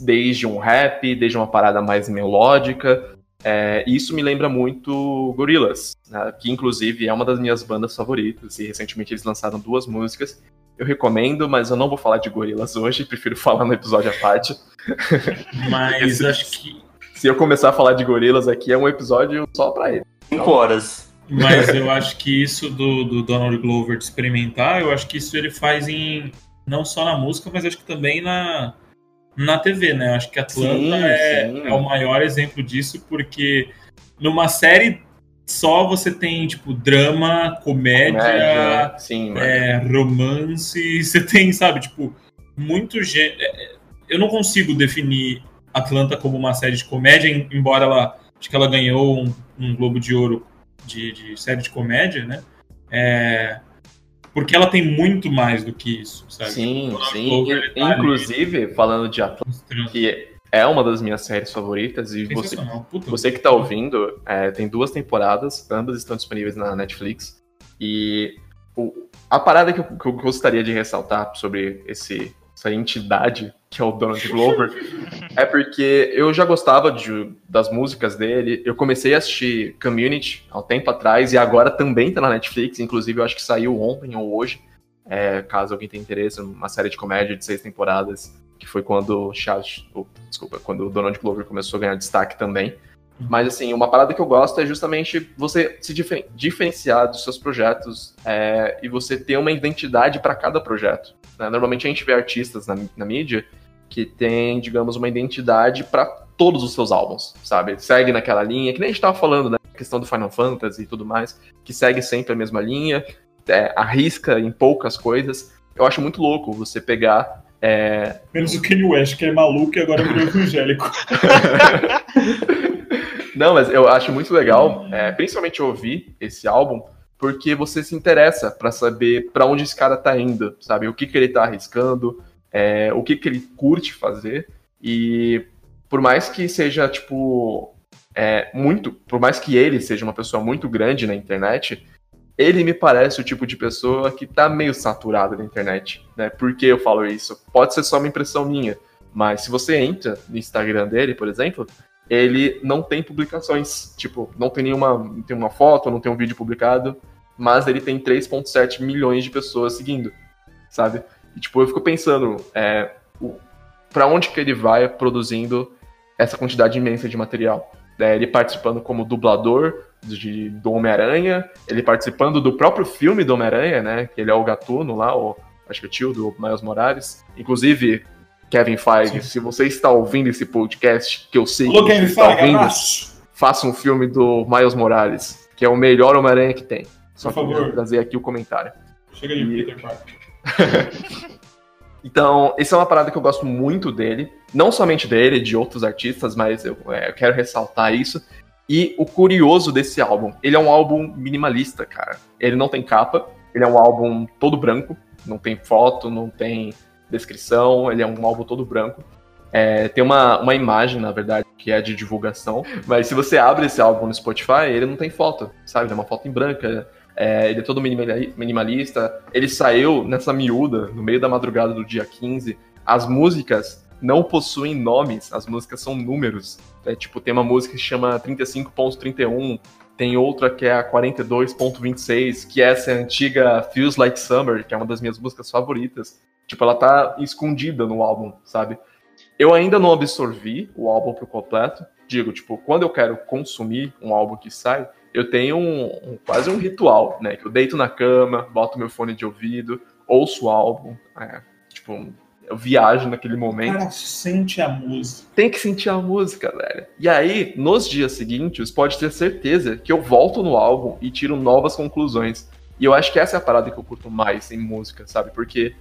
Speaker 2: Desde um rap, desde uma parada mais melódica. É, e isso me lembra muito Gorillaz, né? que inclusive é uma das minhas bandas favoritas. E recentemente eles lançaram duas músicas. Eu recomendo, mas eu não vou falar de Gorillaz hoje, [LAUGHS] prefiro falar no episódio à parte. [LAUGHS]
Speaker 1: Mas
Speaker 2: Esse-
Speaker 1: acho que.
Speaker 2: Se eu começar a falar de Gorillaz aqui, é um episódio só pra ele.
Speaker 4: Cinco horas.
Speaker 1: Mas eu acho que isso do, do Donald Glover de experimentar, eu acho que isso ele faz em. Não só na música, mas acho que também na, na TV, né? Eu acho que Atlanta
Speaker 2: Sim,
Speaker 1: é,
Speaker 2: sim.
Speaker 1: é o maior exemplo disso, porque numa série só você tem, tipo, drama, comédia,
Speaker 2: Comédia, sim,
Speaker 1: é, romance, [LAUGHS] você tem, sabe, tipo, muito gê- é, é, Eu não consigo definir Atlanta como uma série de comédia, em- embora ela acho que ela ganhou um, um Globo de Ouro de, de série de comédia, né? É, porque ela tem muito mais do que isso, sabe?
Speaker 2: Sim,
Speaker 1: Donald
Speaker 2: sim.
Speaker 1: Tá ali
Speaker 2: Inclusive, falando de Atlanta, que é uma das minhas séries favoritas, e você, você que tá ouvindo, é, tem duas temporadas, ambas estão disponíveis na Netflix. E o- a parada que eu, que eu gostaria de ressaltar sobre esse, essa entidade que é o Donald Glover é porque eu já gostava de- das músicas dele. Eu comecei a assistir Community há um tempo atrás e agora também tá na Netflix. Inclusive, eu acho que saiu ontem ou hoje. É, caso alguém tenha interesse, uma série de comédia de seis temporadas, que foi quando o oh, desculpa, quando o Donald Glover começou a ganhar destaque também. Mas, assim, uma parada que eu gosto é justamente você se difer- diferenciar dos seus projetos é, e você ter uma identidade para cada projeto. né? Normalmente a gente vê artistas na, na mídia que tem, digamos, uma identidade para todos os seus álbuns, sabe? Segue naquela linha, que nem a gente tava falando, né? A questão do Final Fantasy e tudo mais, que segue sempre a mesma linha, é, arrisca em poucas coisas. Eu acho muito louco você pegar é,
Speaker 1: Menos o Kanye West, que é maluco e agora virou [LAUGHS] evangélico. [LAUGHS]
Speaker 2: Não, mas eu acho muito legal, é, principalmente ouvir esse álbum, porque você se interessa pra saber pra onde esse cara tá indo, sabe? O que, que ele tá arriscando, é, o que, que ele curte fazer. E por mais que seja, tipo, é, muito. Por mais que ele seja uma pessoa muito grande na internet, ele me parece o tipo de pessoa que tá meio saturado na internet, né? Por que eu falo isso? Pode ser só uma impressão minha, mas se você entra no Instagram dele, por exemplo, ele não tem publicações. Tipo, não tem nenhuma. Não tem uma foto, não tem um vídeo publicado, mas ele tem 3,7 milhões de pessoas seguindo, sabe? E, tipo, eu fico pensando, é, o, pra onde que ele vai produzindo essa quantidade imensa de material? É, ele participando como dublador de, do Homem-Aranha, ele participando do próprio filme do Homem-Aranha, né? Que ele é o gatuno lá, o, acho que é o tio do Miles Morales. Inclusive, Kevin Feige, se você está ouvindo esse podcast, que eu sei
Speaker 1: Alô,
Speaker 2: que você
Speaker 1: Kevin
Speaker 2: está
Speaker 1: Feige,
Speaker 2: ouvindo,
Speaker 1: abraço!
Speaker 2: faça um filme do Miles Morales, que é o melhor Homem-Aranha que tem. Só
Speaker 1: Por favor.
Speaker 2: trazer aqui o comentário.
Speaker 1: Chega aí,
Speaker 2: E-
Speaker 1: Peter Parker. [LAUGHS]
Speaker 2: Então, essa é uma parada que eu gosto muito dele. Não somente dele, de outros artistas, mas eu, é, eu quero ressaltar isso. E o curioso desse álbum, ele é um álbum minimalista, cara. Ele não tem capa, ele é um álbum todo branco, não tem foto, não tem descrição, ele é um álbum todo branco. É, tem uma, uma imagem, na verdade, que é de divulgação, mas se você abre esse álbum no Spotify, ele não tem foto, sabe? Ele é uma foto em branca, é, ele é todo minimali- minimalista. Ele saiu nessa miúda, no meio da madrugada do dia 15. As músicas não possuem nomes, as músicas são números. É, tipo, tem uma música que chama 35.31, tem outra que é a 42.26, que essa é a antiga Feels Like Summer, que é uma das minhas músicas favoritas. Tipo, ela tá escondida no álbum, sabe? Eu ainda não absorvi o álbum pro completo. Digo, tipo, quando eu quero consumir um álbum que sai, eu tenho um, um- quase um ritual, né? Que eu deito na cama, boto meu fone de ouvido, ouço o álbum, é, tipo, eu viajo naquele momento.
Speaker 1: cara sente a música.
Speaker 2: Tem que sentir a música, velho. E aí, nos dias seguintes, pode ter certeza que eu volto no álbum e tiro novas conclusões. E eu acho que essa é a parada que eu curto mais em música, sabe? Porque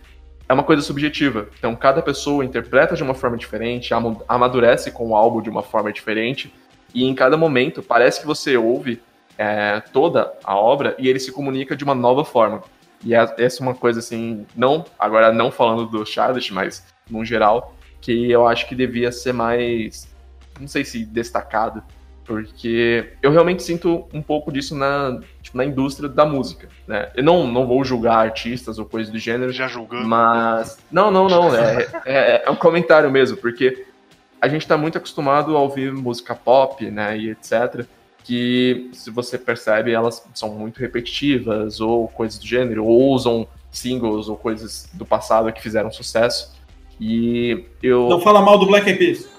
Speaker 2: é uma coisa subjetiva. Então, cada pessoa interpreta de uma forma diferente, ama- amadurece com o álbum de uma forma diferente. E em cada momento, parece que você ouve é, toda a obra e ele se comunica de uma nova forma. E é- essa é uma coisa assim, não agora não falando do Charlotte, mas no geral, que eu acho que devia ser mais, não sei se destacado, porque eu realmente sinto um pouco disso na, tipo, na indústria da música, né? Eu não, não vou julgar artistas ou coisa do gênero,
Speaker 3: Já julgando.
Speaker 2: mas. Não, não, não. É, é, é um comentário mesmo, porque a gente tá muito acostumado a ouvir música pop, né? E etc. Que, se você percebe, elas são muito repetitivas, ou coisas do gênero, ou usam singles ou coisas do passado que fizeram sucesso. E eu.
Speaker 1: Não fala mal do Black Eyed Peas.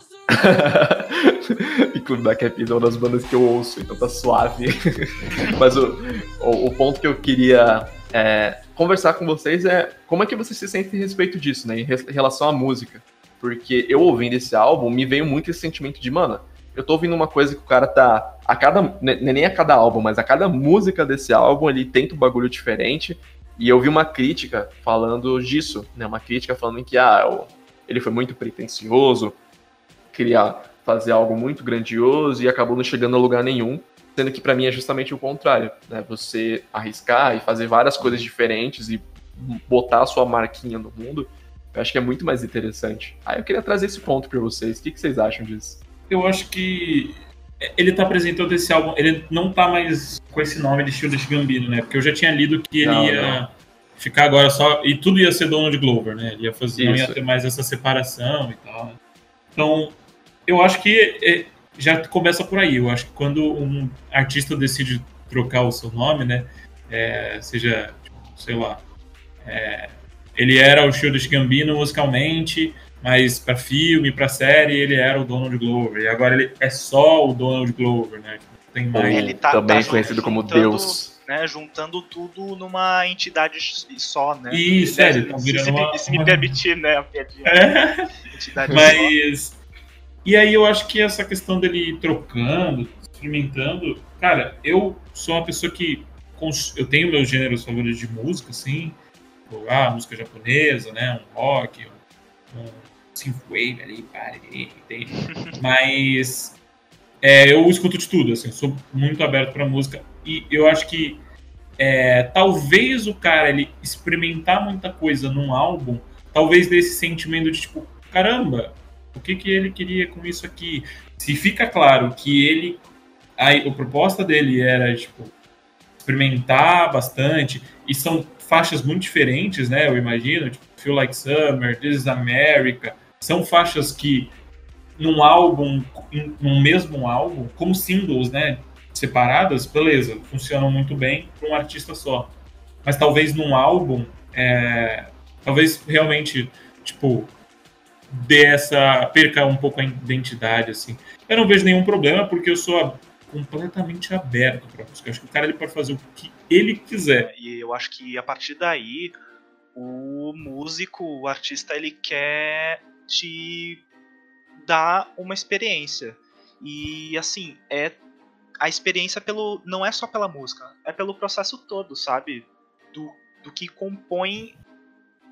Speaker 2: Black Eyed Peas é uma das bandas que eu ouço, então tá suave. [LAUGHS] Mas o, o, o ponto que eu queria é, conversar com vocês é como é que você se sente a respeito disso, né? Em re- em relação à música. Porque eu ouvindo esse álbum, me veio muito esse sentimento de, mano, eu tô ouvindo uma coisa que o cara tá. A cada. ne- Nem a cada álbum, mas a cada música desse álbum, ele tenta um bagulho diferente. E eu vi uma crítica falando disso, né? Uma crítica falando que, ah, ele foi muito pretencioso, queria fazer algo muito grandioso e acabou não chegando a lugar nenhum, sendo que pra mim é justamente o contrário, né? Você arriscar e fazer várias coisas diferentes e botar a sua marquinha no mundo, eu acho que é muito mais interessante. Aí eu queria trazer esse ponto pra vocês. O que, que vocês acham disso?
Speaker 1: Eu acho que ele tá apresentando esse álbum. Ele não tá mais com esse nome de Childish Gambino, né? Porque eu já tinha lido que ele
Speaker 2: Não,
Speaker 1: ia ficar agora só. E tudo ia ser Donald Glover, né? Ele ia fazer, não ia
Speaker 2: Isso.
Speaker 1: ter mais essa separação e tal. né? Então, eu acho que é, já começa por aí. Eu acho que quando um artista decide trocar o seu nome, né? é, seja, tipo, sei lá, é, ele era o Childish Gambino musicalmente, mas para filme, para série, ele era o Donald Glover. E agora ele é só o Donald Glover, né? Não tem mais.
Speaker 3: Ele tá-
Speaker 2: também
Speaker 3: tá
Speaker 2: conhecido como
Speaker 3: juntando-
Speaker 2: Deus.
Speaker 3: Né, juntando tudo numa entidade só, né?
Speaker 1: Isso,
Speaker 3: Se-
Speaker 1: é, ele tá
Speaker 3: se,
Speaker 1: virando
Speaker 3: se me-
Speaker 1: uma-
Speaker 3: se me permitir, né, a piadinha. [LAUGHS]
Speaker 1: É.
Speaker 3: Entidade só.
Speaker 1: E aí eu acho que essa questão dele trocando, experimentando. Cara, eu sou uma pessoa que. cons- Eu tenho meus gêneros favoritos de música, assim. Tipo, Ah, música japonesa, né? Um rock, um, um synthwave ali, pare, tem. [LAUGHS] Mas. é, eu escuto de tudo, assim, sou muito aberto pra música. E eu acho que. é, talvez o cara ele experimentar muita coisa num álbum, talvez dê esse sentimento de tipo, caramba, o que, que ele queria com isso aqui? Se fica claro que ele. A, a proposta dele era, tipo, experimentar bastante, e são faixas muito diferentes, né? Eu imagino, tipo, Feel Like Summer, This is America, são faixas que num álbum, num mesmo álbum, como singles, né? Separadas, beleza, funcionam muito bem para um artista só. Mas talvez num álbum, é, talvez realmente, tipo, dê essa. perca um pouco a identidade, assim. Eu não vejo nenhum problema, porque eu sou completamente aberto para música. Acho que o cara ele pode fazer o que ele quiser.
Speaker 3: E eu acho que a partir daí, o músico, o artista, ele quer te dar uma experiência. E assim, é a experiência pelo não é só pela música, é pelo processo todo, sabe? Do, do que compõe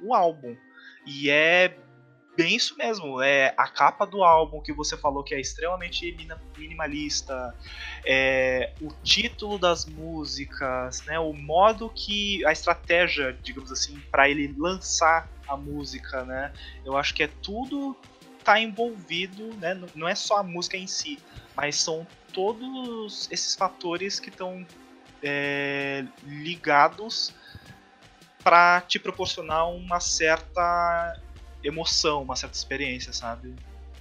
Speaker 3: o álbum. E é bem isso mesmo, é a capa do álbum que você falou que é extremamente minimalista, é, o título das músicas, né, o modo que a estratégia, digamos assim, para ele lançar a música, né? Eu acho que é tudo tá envolvido, né? Não é só a música em si, mas são todos esses fatores que estão ligados para te proporcionar uma certa emoção, uma certa experiência, sabe?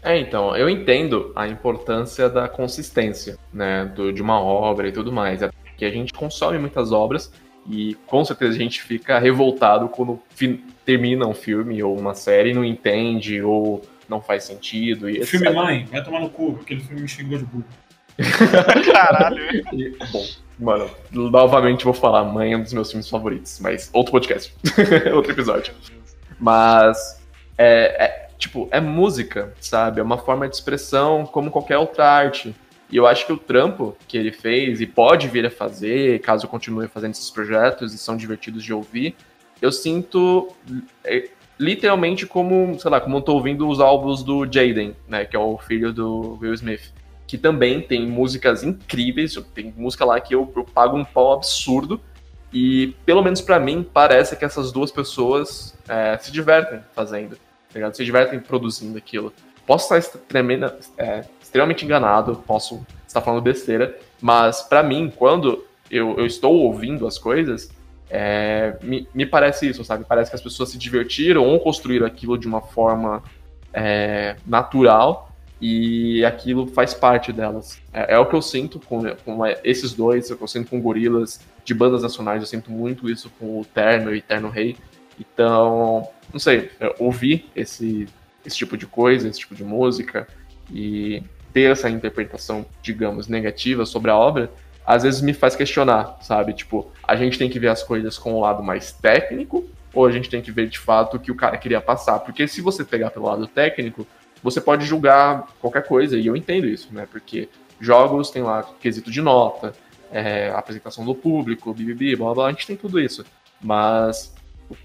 Speaker 2: É, então, eu entendo a importância da consistência, né, do- de uma obra e tudo mais. É que a gente consome muitas obras e com certeza a gente fica revoltado quando termina um filme ou uma série e não entende ou não faz sentido e
Speaker 1: O
Speaker 2: etc.
Speaker 1: filme Mãe, vai tomar no cu, aquele filme me xingou de burro. [LAUGHS]
Speaker 3: Caralho.
Speaker 2: E, bom, mano, novamente vou falar, Mãe é um dos meus filmes favoritos, mas outro podcast, [LAUGHS] outro episódio. Mas é, é, tipo, é música, sabe? É uma forma de expressão como qualquer outra arte. E eu acho que o trampo que ele fez e pode vir a fazer, caso continue fazendo esses projetos e são divertidos de ouvir, eu sinto é, literalmente como, sei lá, como eu tô ouvindo os álbuns do Jaden, né, que é o filho do Will Smith, que também tem músicas incríveis, tem música lá que eu, eu pago um pau absurdo, e pelo menos pra mim parece que essas duas pessoas é, se divertem fazendo, tá? Se divertem produzindo aquilo. Posso estar é, extremamente enganado, posso estar falando besteira, mas pra mim, quando eu, eu estou ouvindo as coisas, é, me, me parece isso, sabe? Parece que as pessoas se divertiram ou construíram aquilo de uma forma é, natural e aquilo faz parte delas. É, é o que eu sinto com, com esses dois, é o que eu sinto com gorilas de bandas nacionais, eu sinto muito isso com o Terno e Terno Rei. Então, não sei, ouvir esse, esse tipo de coisa, esse tipo de música e ter essa interpretação, digamos, negativa sobre a obra, às vezes me faz questionar, sabe? Tipo, a gente tem que ver as coisas com o lado mais técnico ou a gente tem que ver de fato o que o cara queria passar? Porque se você pegar pelo lado técnico, você pode julgar qualquer coisa, e eu entendo isso, né? Porque jogos tem lá quesito de nota, é, apresentação do público, bibibi, blá blá, a gente tem tudo isso. Mas,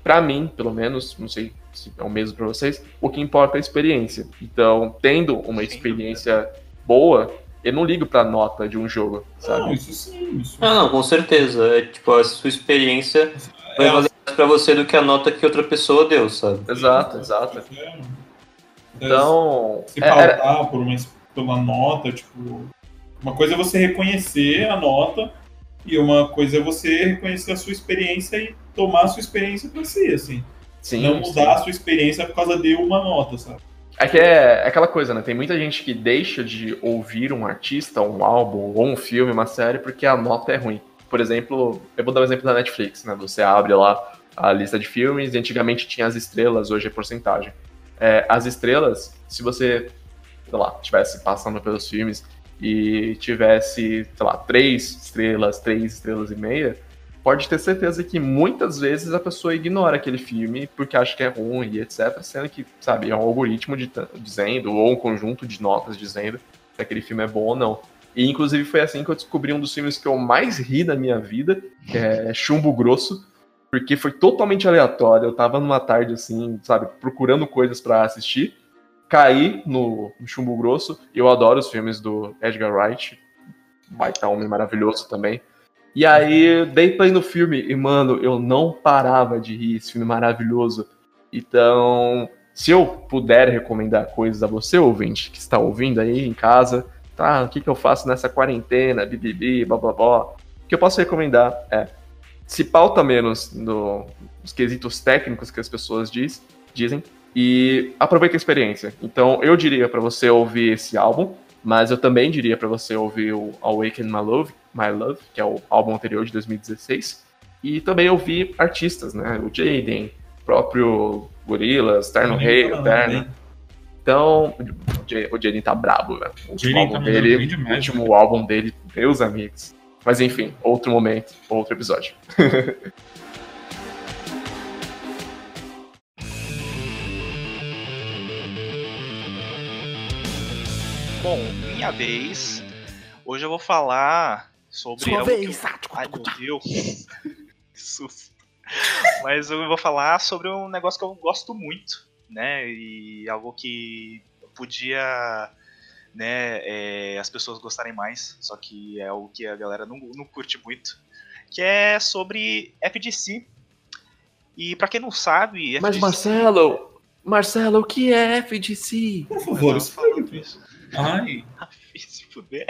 Speaker 2: pra mim, pelo menos, não sei se é o mesmo pra vocês, o que importa é a experiência. Então, tendo uma experiência boa, eu não ligo pra nota de um jogo, sabe?
Speaker 1: Não, isso sim, isso.
Speaker 4: Ah, não, com certeza. É, tipo, a sua experiência vai
Speaker 1: É,
Speaker 4: valer mais pra você do que a nota que outra pessoa deu, sabe?
Speaker 2: Exato, exato. Então,
Speaker 1: se
Speaker 2: é- era-
Speaker 1: pautar por uma, por uma nota, tipo. Uma coisa é você reconhecer a nota e uma coisa é você reconhecer a sua experiência e tomar a sua experiência pra si, assim.
Speaker 2: sim,
Speaker 1: não
Speaker 2: sim.
Speaker 1: mudar a sua experiência por causa de uma nota, sabe?
Speaker 2: É que é, é aquela coisa, né? Tem muita gente que deixa de ouvir um artista, um álbum, ou um filme, uma série, porque a nota é ruim. Por exemplo, eu vou dar um exemplo da Netflix, né? Você abre lá a lista de filmes. Antigamente tinha as estrelas, hoje é porcentagem. É, as estrelas, se você, sei lá, estivesse passando pelos filmes e tivesse, sei lá, três estrelas, três estrelas e meia, pode ter certeza que muitas vezes a pessoa ignora aquele filme porque acha que é ruim e etc, sendo que, sabe, é um algoritmo dizendo, ou um conjunto de notas dizendo se aquele filme é bom ou não. E inclusive foi assim que eu descobri um dos filmes que eu mais ri da minha vida, que é Chumbo Grosso, porque foi totalmente aleatório. Eu tava numa tarde assim, sabe, procurando coisas para assistir, caí no, no Chumbo Grosso. Eu adoro os filmes do Edgar Wright, baita homem maravilhoso também. E aí, dei play no filme e, mano, eu não parava de rir, esse filme maravilhoso. Então, se eu puder recomendar coisas a você, ouvinte, que está ouvindo aí em casa, tá, o que, que eu faço nessa quarentena, bibibi, blá blá blá, o que eu posso recomendar é, se pauta menos no, nos quesitos técnicos que as pessoas diz, dizem, e aproveita a experiência. Então, eu diria para você ouvir esse álbum, mas eu também diria para você ouvir o Awaken My Love, My Love, que é o álbum anterior de 2016. E também ouvir artistas, né? O Jaden, próprio Gorillaz, Terno Rei, o Terno. Então, o Jaden tá brabo, velho. O último, álbum, tá dele, último né? álbum dele, meus amigos. Mas enfim, outro momento, outro episódio. [LAUGHS]
Speaker 3: Bom, minha vez. Hoje eu vou falar sobre.
Speaker 5: Sua vez,
Speaker 3: eu... Ai, meu Deus. [LAUGHS] susto. Mas eu vou falar sobre um negócio que eu gosto muito, né? E algo que podia né, é, as pessoas gostarem mais, só que é o que a galera não, não curte muito, que é sobre FGC. E para quem não sabe,
Speaker 2: FGC... Mas Marcelo, Marcelo, o que é FGC?
Speaker 1: Por favor, isso. Ai. [LAUGHS]
Speaker 3: Se fuder.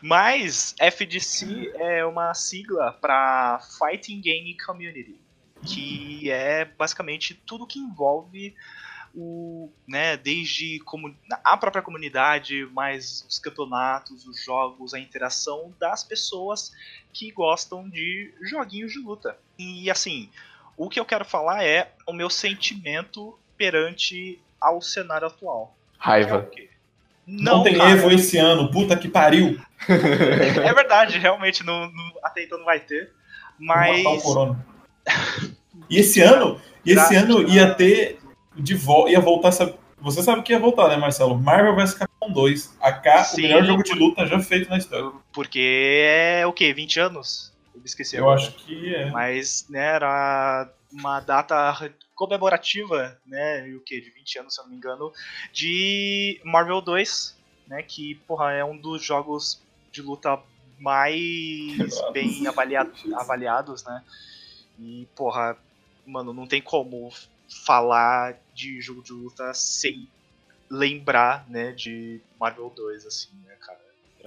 Speaker 3: Mas FGC é uma sigla para Fighting Game Community, que é basicamente tudo que envolve o, né, desde como, a própria comunidade, mais os campeonatos, os jogos, a interação das pessoas que gostam de joguinhos de luta. E assim, o que eu quero falar é o meu sentimento perante ao cenário atual.
Speaker 2: Raiva.
Speaker 1: É não, não, tem cara. Evo esse ano, puta que pariu.
Speaker 3: é verdade, realmente no, no, até então não vai ter. Mas.
Speaker 1: E esse ano, e esse ano ia ter de vo ia voltar. Sabe, você sabe que ia voltar, né, Marcelo? Marvel vs Capcom 2. AK, Sim, o melhor jogo de luta já feito na história.
Speaker 3: Porque é o quê? 20 anos?
Speaker 1: Eu esqueci Eu agora. acho que é.
Speaker 3: Mas, né, era uma data comemorativa, né, o que, de 20 anos, se eu não me engano, de Marvel 2, né, que, porra, é um dos jogos de luta mais bem avaliado, [LAUGHS] avaliados, né, e, porra, mano, não tem como falar de jogo de luta sem lembrar, né, de Marvel 2, assim, né, cara.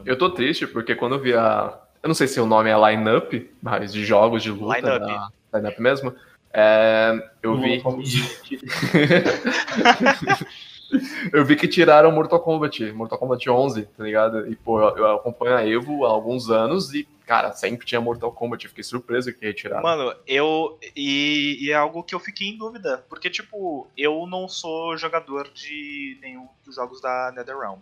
Speaker 2: Eu tô triste porque quando eu vi a. Eu não sei se o nome é line-up, mas de jogos de luta. Line-up. Line-up mesmo. É, eu vi. Que... [LAUGHS] [LAUGHS] eu vi que tiraram Mortal Kombat, Mortal Kombat 11, tá ligado? E, pô, eu, eu acompanho a Evo há alguns anos e, cara, sempre tinha Mortal Kombat. Eu fiquei surpreso que retiraram.
Speaker 3: Mano, eu. E, e, é algo que eu fiquei em dúvida. Porque, tipo, eu não sou jogador de nenhum dos jogos da NetherRealm.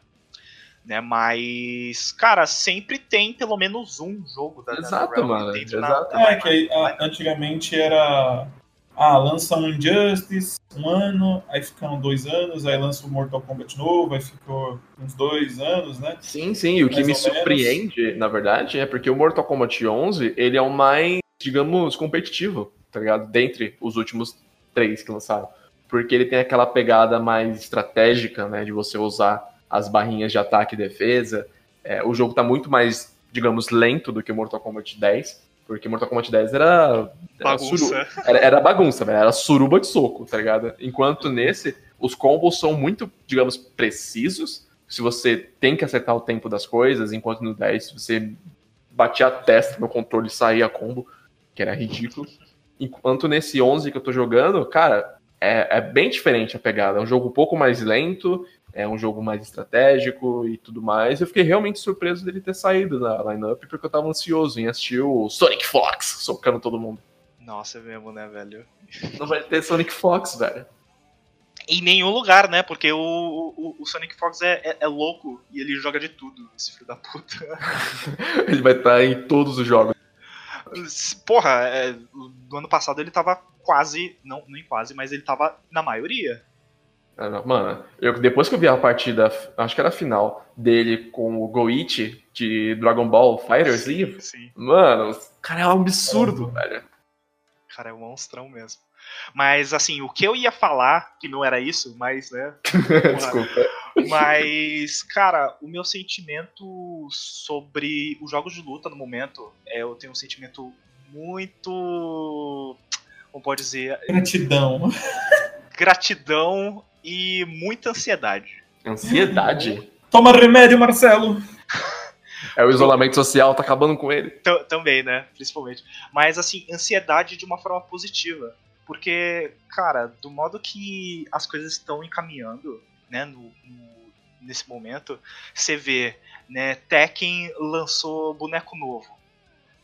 Speaker 3: Né, mas, cara, sempre tem pelo menos um jogo da
Speaker 2: Exato, NetherRealm mano. Exato.
Speaker 1: Na, é, que aí, antigamente era ah, lança um Injustice um ano, aí ficam dois anos, aí lança o Mortal Kombat novo, aí ficou uns dois anos, né?
Speaker 2: Sim, sim, e o que me surpreende, menos. na verdade, é porque o Mortal Kombat 11, ele é o mais, digamos, competitivo, tá ligado? Dentre os últimos três que lançaram. Porque ele tem aquela pegada mais estratégica, né, de você usar as barrinhas de ataque e defesa. É, o jogo tá muito mais, digamos, lento do que o Mortal Kombat 10, porque Mortal Kombat 10 era.
Speaker 3: Bagunça.
Speaker 2: Era, era, era bagunça, velho. Era suruba de soco, tá ligado? Enquanto nesse, os combos são muito, digamos, precisos. Se você tem que acertar o tempo das coisas, enquanto no 10 você batia a testa no controle e saía combo, que era ridículo. Enquanto nesse 11 que eu tô jogando, cara, é, é bem diferente a pegada. É um jogo um pouco mais lento, é um jogo mais estratégico e tudo mais. Eu fiquei realmente surpreso dele ter saído da lineup, porque eu tava ansioso em assistir o Sonic Fox socando todo mundo.
Speaker 3: Nossa, é mesmo, né, velho? [LAUGHS]
Speaker 2: Não vai ter Sonic Fox, velho.
Speaker 3: Em nenhum lugar, né? Porque o, o, o Sonic Fox é, é, é louco e ele joga de tudo, esse filho da puta. [LAUGHS]
Speaker 2: Ele vai estar em todos os jogos.
Speaker 3: Porra, é, no ano passado ele tava quase, não, nem quase, mas ele tava na maioria.
Speaker 2: Ah, Mano, eu, depois que eu vi a partida, acho que era a final, dele com o Goichi de Dragon Ball Fighters Eve,
Speaker 3: Sim,
Speaker 2: mano, o cara é um absurdo, velho.
Speaker 3: cara, é um monstrão mesmo. Mas assim, o que eu ia falar, que não era isso, mas né, [LAUGHS]
Speaker 2: Desculpa.
Speaker 3: Mas, cara, o meu sentimento sobre os jogos de luta no momento, é, eu tenho um sentimento muito. Como pode dizer?
Speaker 1: Gratidão.
Speaker 3: Gratidão e muita ansiedade.
Speaker 2: Ansiedade? [LAUGHS]
Speaker 1: Toma remédio, Marcelo.
Speaker 2: É o isolamento social, tá acabando com ele.
Speaker 3: T- também, né? Principalmente. Mas, assim, ansiedade de uma forma positiva. Porque, cara, do modo que as coisas estão encaminhando, né, no, no- nesse momento, você vê, né, Tekken lançou boneco novo.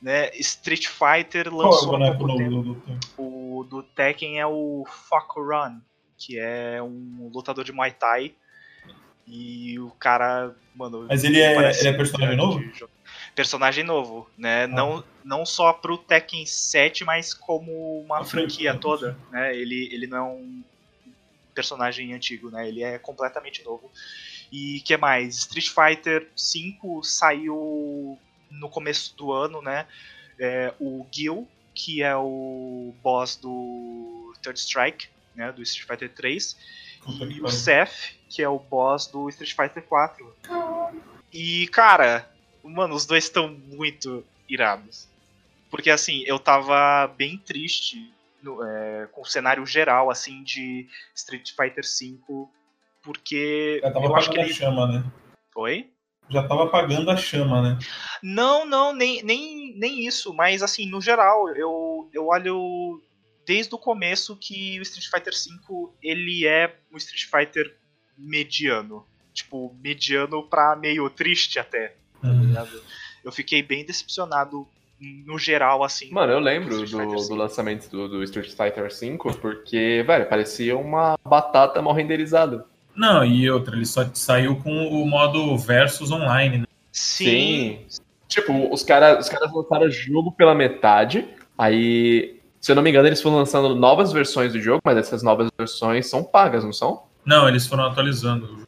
Speaker 3: Né, Street Fighter
Speaker 1: Qual é o
Speaker 3: lançou
Speaker 1: boneco novo do Doutor?
Speaker 3: O do Tekken é o Fuck Run, que é um lutador de Muay Thai. E o cara, mano.
Speaker 1: Mas ele é- ele é personagem novo?
Speaker 3: Personagem novo, né? Não, não só pro Tekken 7, mas como uma
Speaker 1: franquia
Speaker 3: toda, né? Ele, ele não é um personagem antigo, né? Ele é completamente novo. E que mais? Street Fighter 5 saiu no começo do ano, né? É, o Gil, que é o boss do Third Strike, né? Do Street Fighter 3.
Speaker 1: Puta que
Speaker 3: E o. Seth, que é o boss do Street Fighter 4. E, cara, mano, os dois estão muito irados. Porque, assim, eu tava bem triste no- é, com o cenário geral, assim, de Street Fighter 5. Porque
Speaker 1: Já tava
Speaker 3: eu
Speaker 1: apagando
Speaker 3: ele.
Speaker 1: a chama, né?
Speaker 3: Oi?
Speaker 1: Já tava apagando a chama, né?
Speaker 3: Não, não, nem, nem, nem isso, mas assim, no geral, eu, eu olho desde o começo que o Street Fighter V ele é um Street Fighter mediano. Tipo, mediano pra meio triste até, tá
Speaker 1: Uhum.
Speaker 3: ligado? Eu fiquei bem decepcionado no geral, assim.
Speaker 2: Mano, eu lembro do, do lançamento do, do Street Fighter V, porque, velho, parecia uma batata mal renderizada.
Speaker 1: Não, e outra, ele só saiu com o modo versus online, né?
Speaker 3: Sim,
Speaker 2: Tipo, os caras os caras lançaram o jogo pela metade, aí, se eu não me engano, eles foram lançando novas versões do jogo, mas essas novas versões são pagas, não são?
Speaker 1: Não, eles foram atualizando.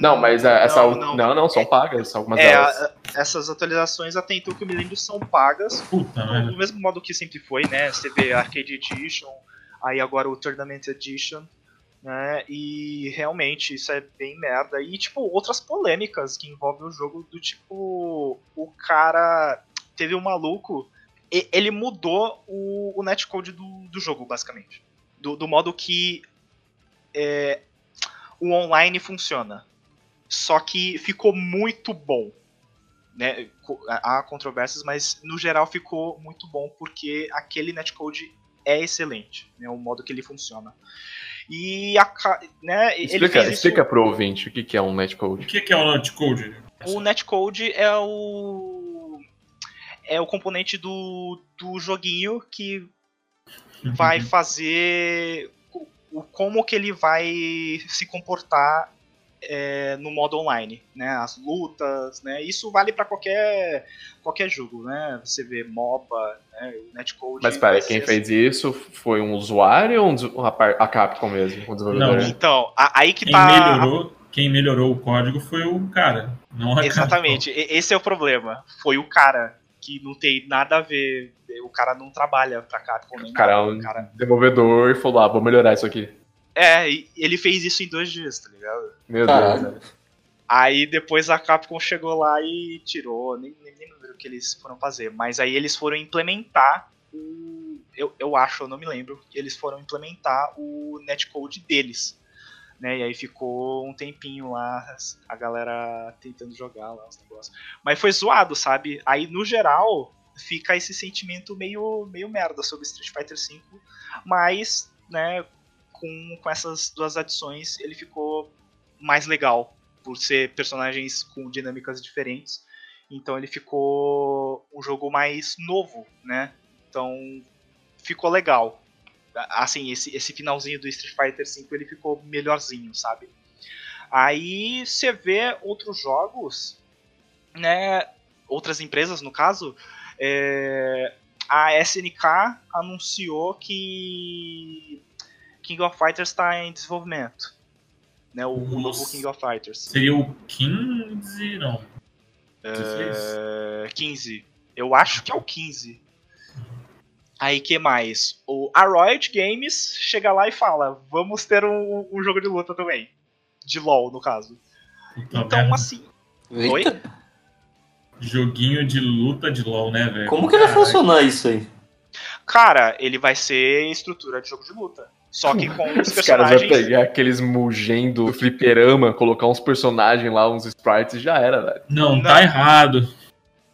Speaker 2: Não, mas é, essa.
Speaker 3: Não,
Speaker 2: Não,
Speaker 3: não.
Speaker 2: não, são pagas, algumas
Speaker 3: É,
Speaker 2: delas.
Speaker 3: a- essas atualizações, até então que eu me lembro, são pagas.
Speaker 1: Puta,
Speaker 3: do,
Speaker 1: velho.
Speaker 3: do mesmo modo que sempre foi, né? Você vê Arcade Edition, aí agora o Tournament Edition, né? E realmente isso é bem merda. E tipo, outras polêmicas que envolvem o jogo do tipo. O cara teve um maluco. E- Ele mudou o, o netcode do, do jogo, basicamente. Do, do modo que é, o online funciona. Só que ficou muito bom né, há controvérsias, mas no geral ficou muito bom porque aquele netcode é excelente, né, o modo que ele funciona. E a, né, ele
Speaker 2: Explica,
Speaker 3: isso,
Speaker 2: explica pro ouvinte o que, que é um
Speaker 1: O
Speaker 2: netcode.
Speaker 1: que que é o netcode?
Speaker 3: o netcode é o é o componente do, do joguinho que vai fazer o, o- como que ele vai se comportar é, no modo online, né? As lutas, né? Isso vale para qualquer qualquer jogo, né? Você vê MOBA, né? Netcode.
Speaker 2: Mas pera,
Speaker 3: vai
Speaker 2: quem
Speaker 3: ser
Speaker 2: fez isso foi um usuário ou um a, Capcom mesmo? O desenvolvedor?
Speaker 3: assim. Então, a- aí que
Speaker 1: Quem
Speaker 3: tá
Speaker 1: melhorou, quem melhorou o código foi o cara, não a
Speaker 3: Exatamente, e- esse é o problema. Foi o cara que não tem nada a ver. O cara não trabalha pra Capcom nem
Speaker 2: O cara é um
Speaker 3: cara-
Speaker 2: desenvolvedor e falou, ah, vou melhorar isso aqui.
Speaker 3: É, e ele fez isso em dois dias, tá ligado?
Speaker 2: Meu
Speaker 4: Caralho.
Speaker 2: Deus.
Speaker 3: Aí depois a Capcom chegou lá e tirou, nem, nem, nem lembro o que eles foram fazer, mas aí eles foram implementar o. Eu, eu acho, eu não me lembro, que eles foram implementar o netcode deles. Né, e aí ficou um tempinho lá, a galera tentando jogar lá os negócios. Mas foi zoado, sabe? Aí no geral fica esse sentimento meio, meio merda sobre Street Fighter V, mas, né, com, com essas duas adições ele ficou mais legal por ser personagens com dinâmicas diferentes. Então ele ficou um jogo mais novo, né? Então ficou legal. Assim, esse, esse finalzinho do Street Fighter V ele ficou melhorzinho, sabe? Aí você vê outros jogos, né? Outras empresas, no caso, é, a SNK anunciou que King of Fighters está em desenvolvimento. Né, o, o novo. King of Fighters.
Speaker 1: Seria o 15, não. 16?
Speaker 3: É, 15. Eu acho que é o 15. Aí que mais? O, a Riot Games chega lá e fala: vamos ter um, um jogo de luta também. De LoL, no caso. Então,
Speaker 1: merda.
Speaker 3: assim. Oi?
Speaker 4: Eita,
Speaker 1: Joguinho de luta de LoL, né, velho?
Speaker 4: como que vai funcionar isso aí?
Speaker 3: Cara, ele vai ser estrutura de jogo de luta. Só que com os
Speaker 2: Os caras vão
Speaker 3: personagens.
Speaker 2: pegar aqueles mugen do fliperama, colocar uns personagens lá, uns sprites e já era, velho.
Speaker 1: Não,
Speaker 3: Não.
Speaker 1: tá errado.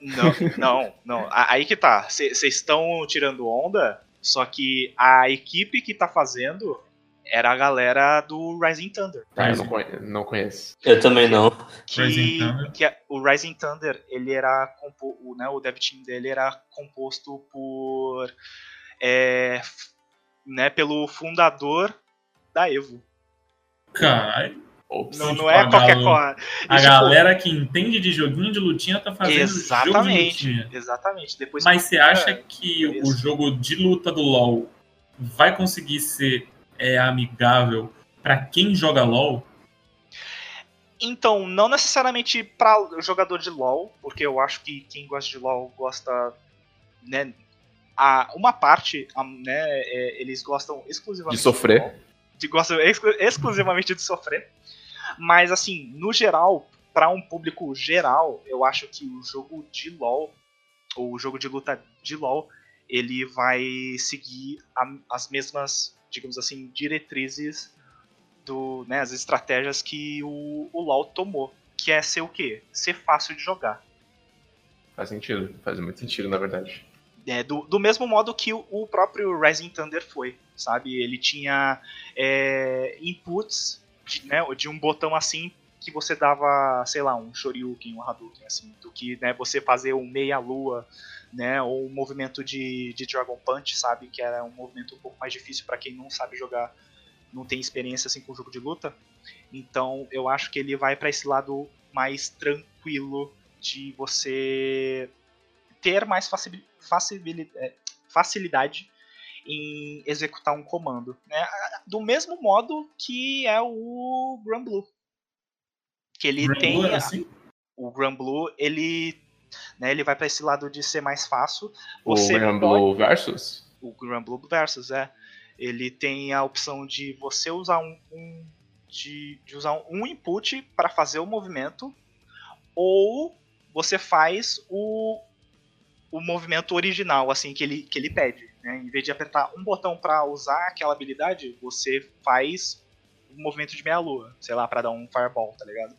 Speaker 3: Não, não, não. A- Aí que tá. Vocês estão tirando onda, só que a equipe que tá fazendo era a galera do Rising Thunder.
Speaker 2: Ah, eu não conhe- não conheço.
Speaker 4: Eu também não.
Speaker 3: Que,
Speaker 1: Rising Thunder.
Speaker 3: que a- o Rising Thunder, ele era compo, o, né, o dev team dele era composto por é, né, pelo fundador da Evo.
Speaker 1: Caralho.
Speaker 3: Não, não é
Speaker 1: a
Speaker 3: qualquer coisa.
Speaker 1: A
Speaker 3: tipo,
Speaker 1: galera que entende de joguinho de lutinha tá fazendo jogo de
Speaker 3: Exatamente,
Speaker 1: lutinha.
Speaker 3: exatamente. Depois
Speaker 1: Mas você
Speaker 3: é,
Speaker 1: acha que o
Speaker 3: isso.
Speaker 1: jogo de luta do LoL vai conseguir ser é, amigável pra quem joga LoL?
Speaker 3: Então, não necessariamente para jogador de LoL, porque eu acho que quem gosta de LoL gosta, né, a, uma parte, a- né, é, eles gostam exclusivamente
Speaker 2: De sofrer.
Speaker 3: LoL, de, gostam exclu- exclusivamente de sofrer. Mas assim, no geral, para um público geral, eu acho que o jogo de LoL, ou o jogo de luta de LoL, ele vai seguir a- as mesmas, digamos assim, diretrizes do, né, as estratégias que o, o LoL tomou, que é ser o quê? Ser fácil de jogar.
Speaker 2: Faz sentido, faz muito sentido, na verdade.
Speaker 3: É, do, do mesmo modo que o, o próprio Rising Thunder foi, sabe? Ele tinha é, inputs de, né, de um botão assim que você dava, sei lá, um Shoryuken, um Hadouken, assim, do que né, você fazer um meia-lua, né, ou um movimento de, de Dragon Punch, sabe? Que era um movimento um pouco mais difícil para quem não sabe jogar, não tem experiência assim com jogo de luta. Então eu acho que ele vai para esse lado mais tranquilo de você ter mais é, facilidade em executar um comando. Né? Do mesmo modo que é o Granblue. Que ele
Speaker 1: Granblue
Speaker 3: tem.
Speaker 1: é assim?
Speaker 3: O Granblue, ele. Né, ele vai para esse lado de ser mais fácil.
Speaker 2: O
Speaker 3: Você
Speaker 2: Granblue Versus?
Speaker 3: o Granblue Versus, é. Ele tem a opção de você usar um, um- de, de usar um input para fazer o movimento, ou você faz o, o movimento original, assim, que ele, que ele pede. Né? Em vez de apertar um botão para usar aquela habilidade, você faz o movimento de meia-lua, sei lá, para dar um fireball, tá ligado?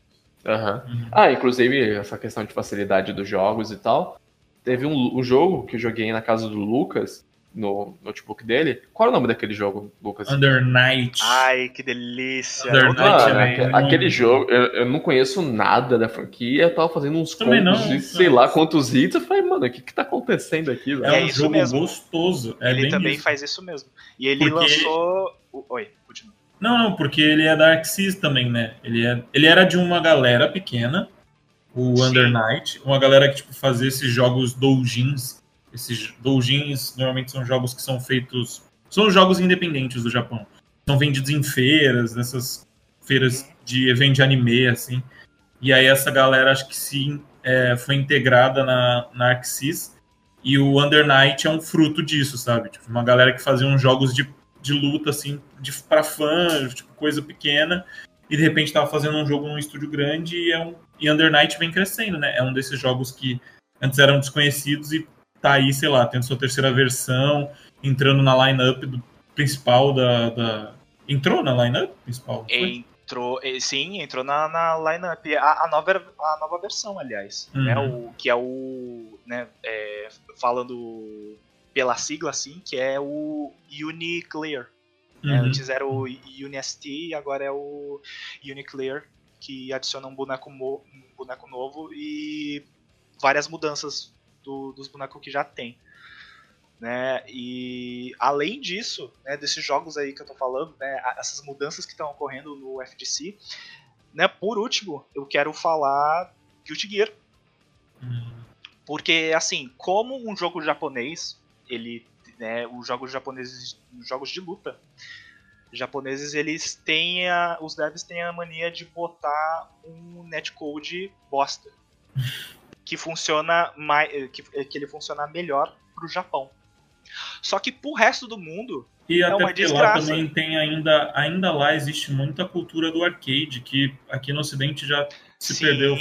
Speaker 2: Aham.
Speaker 1: Uhum.
Speaker 2: Ah, inclusive, essa questão de facilidade dos jogos e tal. Teve um, um jogo que eu joguei na casa do Lucas, no notebook dele. Qual é o nome daquele jogo, Lucas?
Speaker 1: Under Night.
Speaker 3: Ai, que delícia!
Speaker 1: Under Night
Speaker 2: aque- aquele jogo, eu, eu não conheço nada da franquia, eu tava fazendo uns
Speaker 1: Também
Speaker 2: combos
Speaker 1: não,
Speaker 2: de
Speaker 1: não.
Speaker 2: sei lá quantos hits, eu falei, mano, o que que tá acontecendo aqui,
Speaker 1: É,
Speaker 2: velho?
Speaker 3: É
Speaker 1: um
Speaker 3: isso
Speaker 1: jogo
Speaker 3: mesmo.
Speaker 1: gostoso. É
Speaker 3: ele
Speaker 1: bem
Speaker 3: também
Speaker 1: isso.
Speaker 3: faz isso mesmo. E ele
Speaker 1: Porque-
Speaker 3: lançou. o- Oi, continua.
Speaker 1: Não, não, porque ele é da Axis também, né? Ele, é, ele era de uma galera pequena, o. Under Night, uma galera que tipo, fazia esses jogos doujins. Esses doujins normalmente são jogos que são feitos. São jogos independentes do Japão. São vendidos em feiras, nessas feiras de evento de anime, assim. E aí essa galera acho que sim é, foi integrada na, na Axis. E o Under Night é um fruto disso, sabe? Tipo, uma galera que fazia uns jogos de, de luta, assim, de, pra fã, tipo, coisa pequena. E de repente tava fazendo um jogo num estúdio grande e, é um, e Under Night vem crescendo, né? É um desses jogos que antes eram desconhecidos e tá aí, sei lá, tendo sua terceira versão, entrando na lineup do principal da, da... Entrou na lineup principal? foi?
Speaker 3: Entrou, eh, sim, entrou na, na lineup. A, a, nova, a nova versão, aliás.
Speaker 1: Uhum.
Speaker 3: Né, o, que é o. Né, é, falando pela sigla, assim, que é o Uniclear. né?
Speaker 1: Uhum.
Speaker 3: Antes era o UniST e agora é o Uniclear, que adiciona um boneco, mo- um boneco novo e várias mudanças do- dos bonecos que já tem. né? E além disso, né, desses jogos aí que eu tô falando, né, essas mudanças que estão ocorrendo no FGC, né, por último, eu quero falar Guilty Gear,
Speaker 1: Hum.
Speaker 3: porque assim, como um jogo japonês, ele, né, os jogos japoneses, os jogos de luta japoneses, eles têm a, os devs têm a mania de botar um netcode bosta, [LAUGHS] que funciona mais, que, que ele funciona melhor pro Japão. Só que pro resto do mundo,
Speaker 1: E
Speaker 3: É
Speaker 1: até
Speaker 3: uma
Speaker 1: porque lá
Speaker 3: desgraça.
Speaker 1: também tem ainda, ainda lá existe muita cultura do arcade, que aqui no ocidente já se
Speaker 3: Sim.
Speaker 1: perdeu.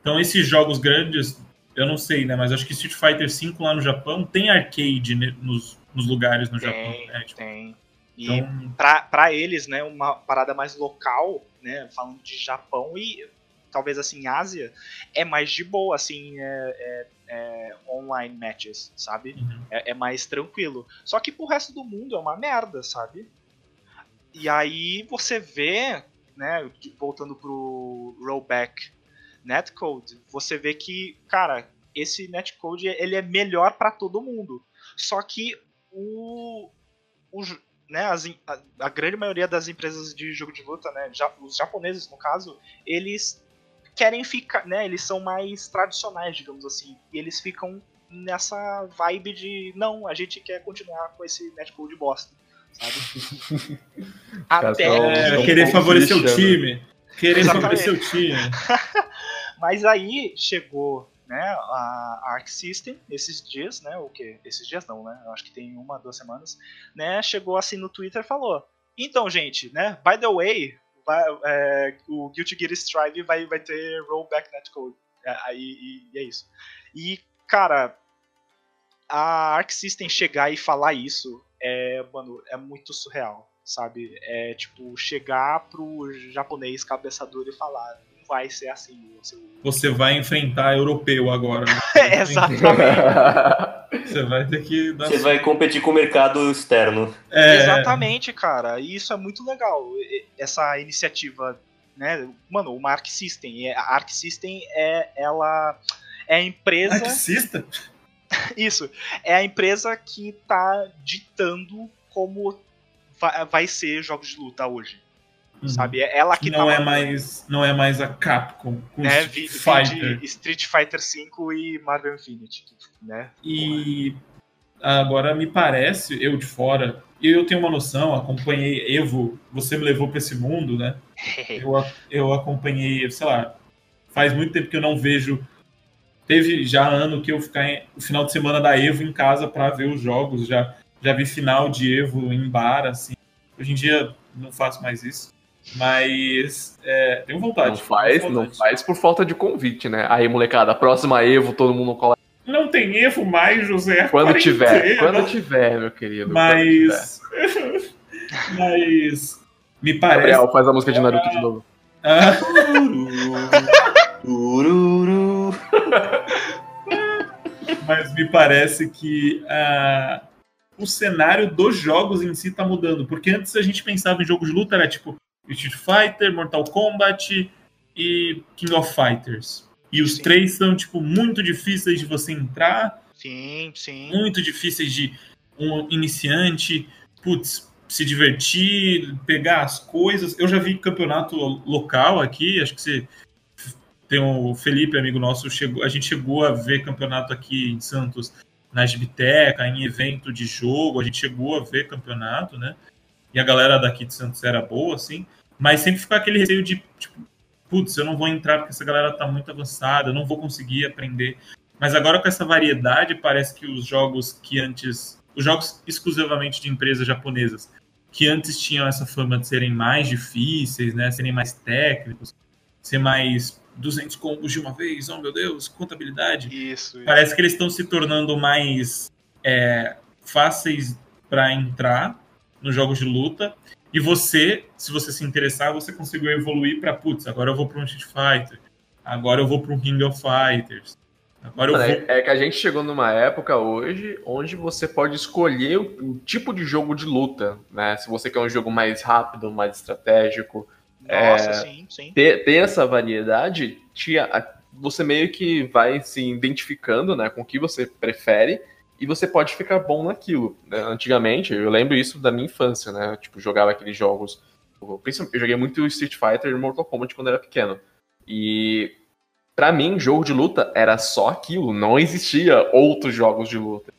Speaker 1: Então esses jogos grandes, eu não sei, né? Mas acho que Street Fighter V lá no Japão tem arcade nos, nos lugares no Japão.
Speaker 3: tem,
Speaker 1: né? Tipo,
Speaker 3: tem. E
Speaker 1: então,
Speaker 3: pra, pra eles, né, uma parada mais local, né, falando de Japão e talvez assim Ásia, é mais de boa, assim, é, é- é online matches, sabe?
Speaker 1: uhum.
Speaker 3: É, é mais tranquilo. Só que pro resto do mundo é uma merda, sabe? E aí você vê, né, voltando pro rollback netcode, você vê que, cara, esse netcode ele é melhor pra todo mundo. Só que o, o né, as a, a grande maioria das empresas de jogo de luta, né, ja- os japoneses no caso, eles querem ficar, né, eles são mais tradicionais, digamos assim, e eles ficam nessa vibe de não, a gente quer continuar com esse netcode bosta, sabe? [LAUGHS] Até
Speaker 2: Cara,
Speaker 1: É, querer favorecer o time. Querer
Speaker 3: Exatamente.
Speaker 1: favorecer o time. [LAUGHS]
Speaker 3: Mas aí chegou né, a Arc System esses dias, né? O que? Esses dias não, né? Eu acho que tem uma, duas semanas, né? Chegou assim no Twitter e falou: Então, gente, né? By the way, vai- é, o Guilty Gear Strive vai, vai ter rollback netcode. É, aí e, e é isso. E, cara, a Arc System chegar e falar isso é, mano, é muito surreal, sabe? É tipo chegar pro japonês cabeça dura e falar: vai ser assim, seu
Speaker 1: Você vai enfrentar europeu agora. né? [LAUGHS]
Speaker 3: É, exatamente. [LAUGHS]
Speaker 1: Você vai ter que dar.
Speaker 4: Você vai competir com o mercado externo.
Speaker 1: É,
Speaker 3: Exatamente, cara. E isso é muito legal. Essa iniciativa, né? Mano, uma Arc System. é- A Arc System é ela é a empresa.
Speaker 1: Marxista? [LAUGHS]
Speaker 3: Isso. É a empresa que tá ditando como vai, vai ser jogos de luta hoje.
Speaker 1: Uhum.
Speaker 3: Sabe? É ela que tá
Speaker 1: não é
Speaker 3: mandando,
Speaker 1: mais não é mais a Capcom com
Speaker 3: né,
Speaker 1: Street Fighter.
Speaker 3: Street Fighter V e Marvel Infinity, né?
Speaker 1: E agora me parece, eu de fora, e eu tenho uma noção, acompanhei Evo, você me levou para esse mundo, né? [LAUGHS] Eu, eu acompanhei, sei lá, faz muito tempo que eu não vejo. Teve já ano que eu ficar em, o final de semana da Evo em casa para ver os jogos, já já vi final de Evo em bar, assim. Hoje em dia não faço mais isso, mas é, tenho vontade.
Speaker 2: Não faz,
Speaker 1: tenho
Speaker 2: não
Speaker 1: vontade.
Speaker 2: faz por falta de convite, né? Aí, molecada, a próxima Evo, todo mundo cola.
Speaker 1: Não tem Evo mais, José.
Speaker 2: Quando tiver, quando tiver, meu querido.
Speaker 1: Mas. [LAUGHS] mas. Me parece.
Speaker 2: Gabriel, faz a música de Naruto de novo.
Speaker 1: Ah, [LAUGHS]
Speaker 4: Ururu.
Speaker 1: mas me parece que ah, o cenário dos jogos em si tá mudando. Porque antes a gente pensava em jogo de luta, era tipo Street Fighter, Mortal Kombat e King of Fighters. E os
Speaker 3: Sim.
Speaker 1: três são, tipo, muito difíceis de você entrar,
Speaker 3: Sim, sim.
Speaker 1: muito difíceis de um iniciante, putz, se divertir, pegar as coisas. Eu já vi campeonato local aqui, acho que você tem o Felipe, amigo nosso, chegou, a gente chegou a ver campeonato aqui em Santos na Gibiteca, em evento de jogo, a gente chegou a ver campeonato, né? E a galera daqui de Santos era boa, assim, mas sempre ficou aquele receio de, tipo, putz, eu não vou entrar porque essa galera tá muito avançada, eu não vou conseguir aprender. Mas agora com essa variedade, parece que os jogos que antes. Os jogos exclusivamente de empresas japonesas, que antes tinham essa fama de serem mais difíceis, né? Serem mais técnicos, ser mais 200 combos de uma vez, oh meu Deus, contabilidade.
Speaker 3: Isso, isso.
Speaker 1: Parece que eles estão se tornando mais é, fáceis para entrar nos jogos de luta. E você, se você se interessar, você conseguiu evoluir para putz, agora eu vou para um Street Fighter, agora eu vou para um King of Fighters, agora eu
Speaker 2: Mano,
Speaker 1: vou.
Speaker 2: é, é que a gente chegou numa época hoje onde você pode escolher o, o tipo de jogo de luta, né? Se você quer um jogo mais rápido, mais estratégico,
Speaker 3: Nossa,
Speaker 2: é,
Speaker 3: sim, sim.
Speaker 2: ter, ter essa variedade, te, a- você meio que vai se identificando né, com o que você prefere e você pode ficar bom naquilo. né? Antigamente, eu lembro isso da minha infância, né? Tipo, jogava aqueles jogos. Eu joguei muito Street Fighter e Mortal Kombat quando era pequeno. E pra mim, jogo de luta era só aquilo, não existia outros jogos de luta.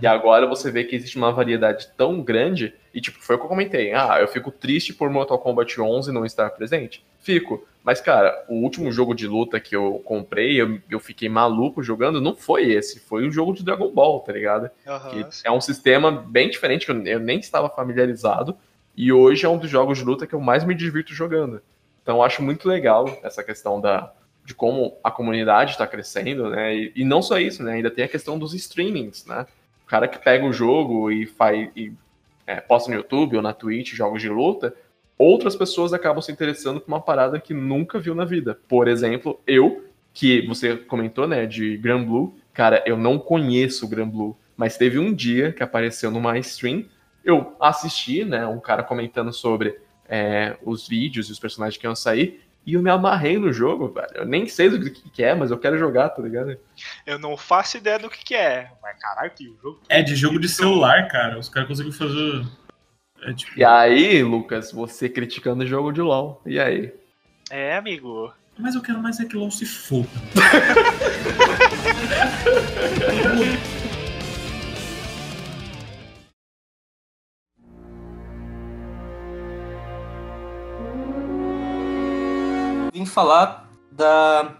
Speaker 2: E agora você vê que existe uma variedade tão grande, e tipo, foi o que eu comentei. Ah, eu fico triste por Mortal Kombat 11 não estar presente. Fico. Mas, cara, o último jogo de luta que eu comprei, eu, eu fiquei maluco jogando, não foi esse, foi o jogo de Dragon Ball, tá ligado? Que é um sistema bem diferente, que eu, eu nem estava familiarizado, e hoje é um dos jogos de luta que eu mais me divirto jogando. Então eu acho muito legal essa questão da, de como a comunidade está crescendo, né? E, e não só isso, né? Ainda tem a questão dos streamings, né? Cara que pega o jogo e faz e é, posta no YouTube ou na Twitch jogos de luta, outras pessoas acabam se interessando por uma parada que nunca viu na vida. Por exemplo, eu, que você comentou, né, de Gran Blue, cara, eu não conheço o Gran Blue, mas teve um dia que apareceu numa stream, eu assisti, né, um cara comentando sobre é, os vídeos e os personagens que iam sair, e eu me amarrei no jogo, velho. Eu nem sei do que, que é, mas eu quero jogar, tá ligado?
Speaker 3: Eu não faço ideia do que, que é. Mas caralho, que jogo.
Speaker 1: É de jogo de celular, cara. Os caras conseguiram fazer. É tipo.
Speaker 2: E aí, Lucas, você criticando o jogo de LoL. E aí?
Speaker 3: É, amigo.
Speaker 1: Mas eu quero mais é que LOL se foda. [LAUGHS]
Speaker 4: falar da,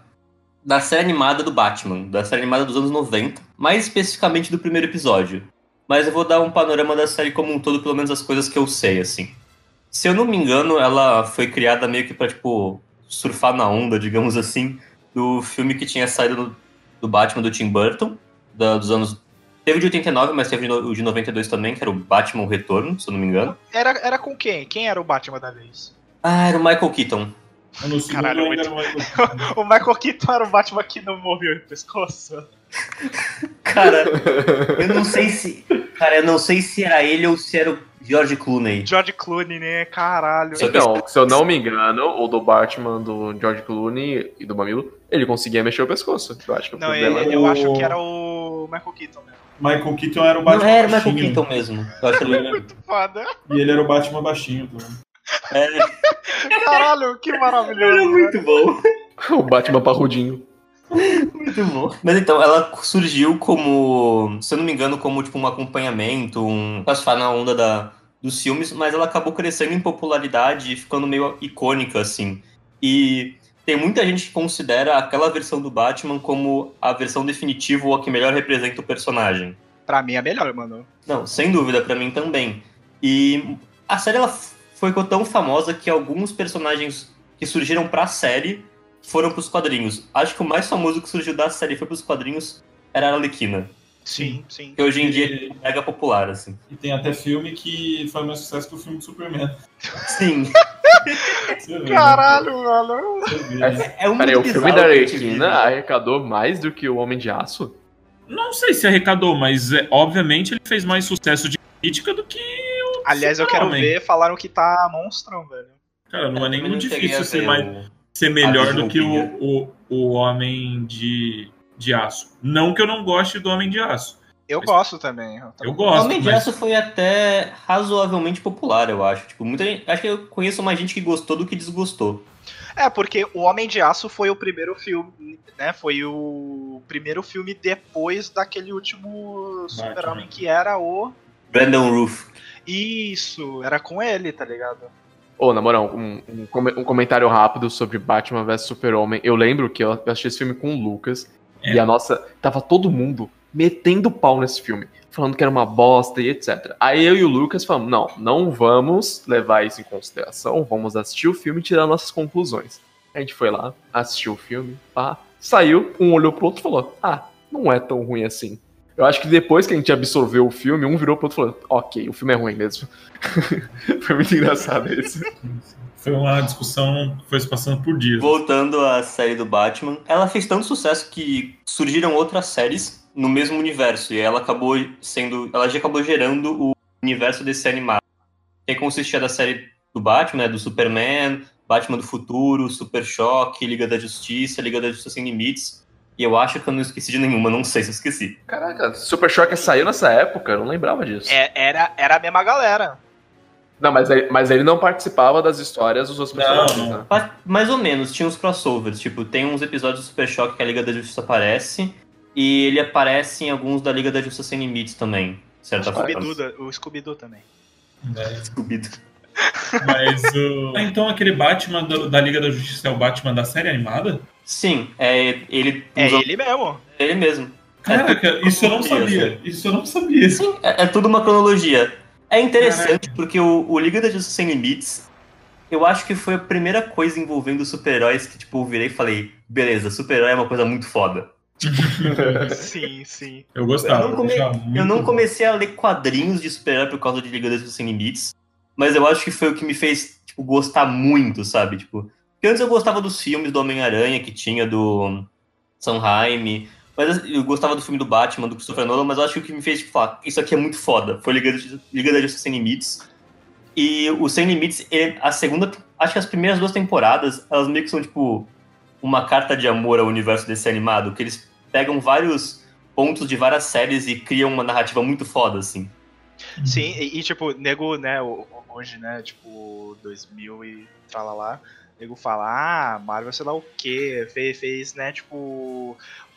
Speaker 4: da série animada do Batman, da série animada dos anos 90, mais especificamente do primeiro episódio. Mas eu vou dar um panorama da série como um todo, pelo menos as coisas que eu sei, assim. Se eu não me engano, ela foi criada meio que pra, tipo, surfar na onda, digamos assim, do filme que tinha saído do, do Batman do Tim Burton, da- dos anos. Teve de 89, mas teve o de 92 também, que era o Batman Retorno, se eu não me engano.
Speaker 3: Era, era com quem? Quem era o Batman da vez?
Speaker 4: Ah, era o Michael Keaton.
Speaker 1: No segundo
Speaker 3: Caralho,
Speaker 1: ainda
Speaker 3: muito-
Speaker 1: era mais- [LAUGHS]
Speaker 3: O Michael Keaton era o Batman que não morreu no pescoço.
Speaker 4: Cara, eu não sei se. Cara, eu não sei se era ele ou se era o George Clooney.
Speaker 3: George Clooney, né? Caralho.
Speaker 4: Só que-
Speaker 2: Então, se eu não me engano, o do Batman, do George Clooney e do Mamilo, ele conseguia mexer o pescoço. Eu acho que
Speaker 3: Não, ele-
Speaker 1: é
Speaker 3: eu acho que era o Michael Keaton mesmo.
Speaker 1: Michael Keaton era o
Speaker 4: Não
Speaker 1: Batman
Speaker 4: era o Michael
Speaker 1: baixinho.
Speaker 4: Keaton mesmo. Eu acho que ele... [LAUGHS]
Speaker 3: Muito foda.
Speaker 1: E ele era o Batman baixinho também.
Speaker 4: É,
Speaker 3: Caralho, que
Speaker 4: era
Speaker 3: maravilhoso.
Speaker 4: muito bom. [LAUGHS]
Speaker 2: o Batman parrudinho.
Speaker 4: Muito bom. Mas então, ela surgiu como, se eu não me engano, como tipo um acompanhamento, um classificar na onda da, dos filmes, mas ela acabou crescendo em popularidade e ficando meio icônica, assim. E tem muita gente que considera aquela versão do Batman como a versão definitiva ou a que melhor representa o personagem.
Speaker 3: Pra mim é melhor, mano.
Speaker 4: Não, sem dúvida, pra mim também. E a série ela foi tão famosa que alguns personagens que surgiram pra série foram pros quadrinhos. Acho que o mais famoso que surgiu da série foi pros quadrinhos era a Arlequina,
Speaker 3: Sim, sim.
Speaker 4: que hoje em dia
Speaker 1: E,
Speaker 4: é mega popular, assim.
Speaker 1: e tem até filme que faz mais sucesso que o filme do Superman.
Speaker 4: Sim.
Speaker 1: Vê,
Speaker 3: Caralho, mano.
Speaker 1: né? Né?
Speaker 4: É um
Speaker 2: Peraí, o filme da
Speaker 4: a.
Speaker 2: Arlequina arrecadou mais do que o Homem de Aço?
Speaker 1: Não sei se arrecadou, mas é, obviamente ele fez mais sucesso de crítica do que.
Speaker 3: Aliás, eu quero ver, falaram que tá monstrão, velho.
Speaker 1: Cara, não é nem
Speaker 4: Eu
Speaker 1: muito difícil ser, mais,
Speaker 4: o-
Speaker 1: ser melhor do que o, o, o Homem de, de Aço. Não que eu não goste do Homem de Aço.
Speaker 3: Eu
Speaker 1: Mas-
Speaker 3: gosto também. Eu
Speaker 1: Eu
Speaker 3: também.
Speaker 4: O
Speaker 1: gosto.
Speaker 4: Homem de
Speaker 1: mas-
Speaker 4: Aço foi até razoavelmente popular, eu acho. Tipo, muita gente, acho que eu conheço mais gente que gostou do que desgostou.
Speaker 3: É, porque o Homem de Aço foi o primeiro filme, né? Foi o primeiro filme depois daquele último Super-Homem que era o.
Speaker 4: Brandon Roof.
Speaker 3: Isso, era com ele, tá ligado?
Speaker 2: Ô, na moral, um, um um comentário rápido sobre Batman vs Super-Homem. Eu lembro que eu assisti esse filme com o Lucas
Speaker 1: É.
Speaker 2: e a nossa. Tava todo mundo metendo pau nesse filme, falando que era uma bosta e etc. Aí eu e o Lucas falamos: não, não vamos levar isso em consideração, vamos assistir o filme e tirar nossas conclusões. A gente foi lá, assistiu o filme, pá, saiu, um olhou pro outro e falou: ah, não é tão ruim assim. Eu acho que depois que a gente absorveu o filme, um virou pro outro e falou: ok, o filme é ruim mesmo. [LAUGHS] Foi muito engraçado isso.
Speaker 1: Foi uma discussão que foi se passando por dias.
Speaker 4: Voltando à série do Batman, ela fez tanto sucesso que surgiram outras séries no mesmo universo e ela acabou sendo, ela já acabou gerando o universo desse animado. Que consistia da série do Batman, né, do Superman, Batman do Futuro, Super Choque, Liga da Justiça, Liga da Justiça Sem Limites. E eu acho que eu não esqueci de nenhuma, não sei se eu esqueci.
Speaker 2: Caraca, Super Shocker saiu nessa época, eu não lembrava disso.
Speaker 3: É, era, era a mesma galera.
Speaker 2: Não, mas ele, mas ele não participava das histórias dos outros personagens,
Speaker 1: não.
Speaker 2: né?
Speaker 4: Mas, mais ou menos, tinha uns crossovers. Tipo, tem uns episódios do Super Choque que a Liga da Justiça aparece. E ele aparece em alguns da Liga da Justiça Sem Limites também. Certa
Speaker 3: o Scooby-Doo também.
Speaker 1: né?
Speaker 4: Scooby-Doo.
Speaker 1: Mas o. [LAUGHS] Ah, Então aquele Batman do- da Liga da Justiça é o Batman da série animada?
Speaker 4: Sim, é ele.
Speaker 3: É
Speaker 4: usa-
Speaker 3: ele mesmo.
Speaker 4: é ele mesmo.
Speaker 1: Caraca, isso eu não sabia. Isso eu não sabia.
Speaker 4: Sim, é, é tudo uma cronologia. É interessante porque o, o Liga da Justiça Sem Limites, eu acho que foi a primeira coisa envolvendo super-heróis que, tipo, eu virei e falei, beleza, super-herói é uma coisa muito foda. [LAUGHS]
Speaker 3: Sim, sim.
Speaker 1: Eu gostava.
Speaker 4: Eu não, come- eu não comecei a ler quadrinhos de super-herói por causa de Liga da Justiça Sem Limites, mas eu acho que foi o que me fez, tipo, gostar muito, sabe? Tipo, porque antes eu gostava dos filmes do Homem-Aranha que tinha do Sanheim, mas eu gostava do filme do Batman, do Christopher Nolan, mas eu acho que o que me fez, tipo, falar, isso aqui é muito foda, foi Liga da, Justiça- Sem Limites. E o Sem Limites, a segunda, acho que as primeiras duas temporadas, elas meio que são, tipo, uma carta de amor ao universo desse animado, que eles pegam vários pontos de várias séries e criam uma narrativa muito foda, assim.
Speaker 3: Sim, e, e, tipo, nego, né, hoje, né, tipo, 2000 e tralalá, nego fala, ah, Marvel sei lá o quê, fez, fez né, tipo,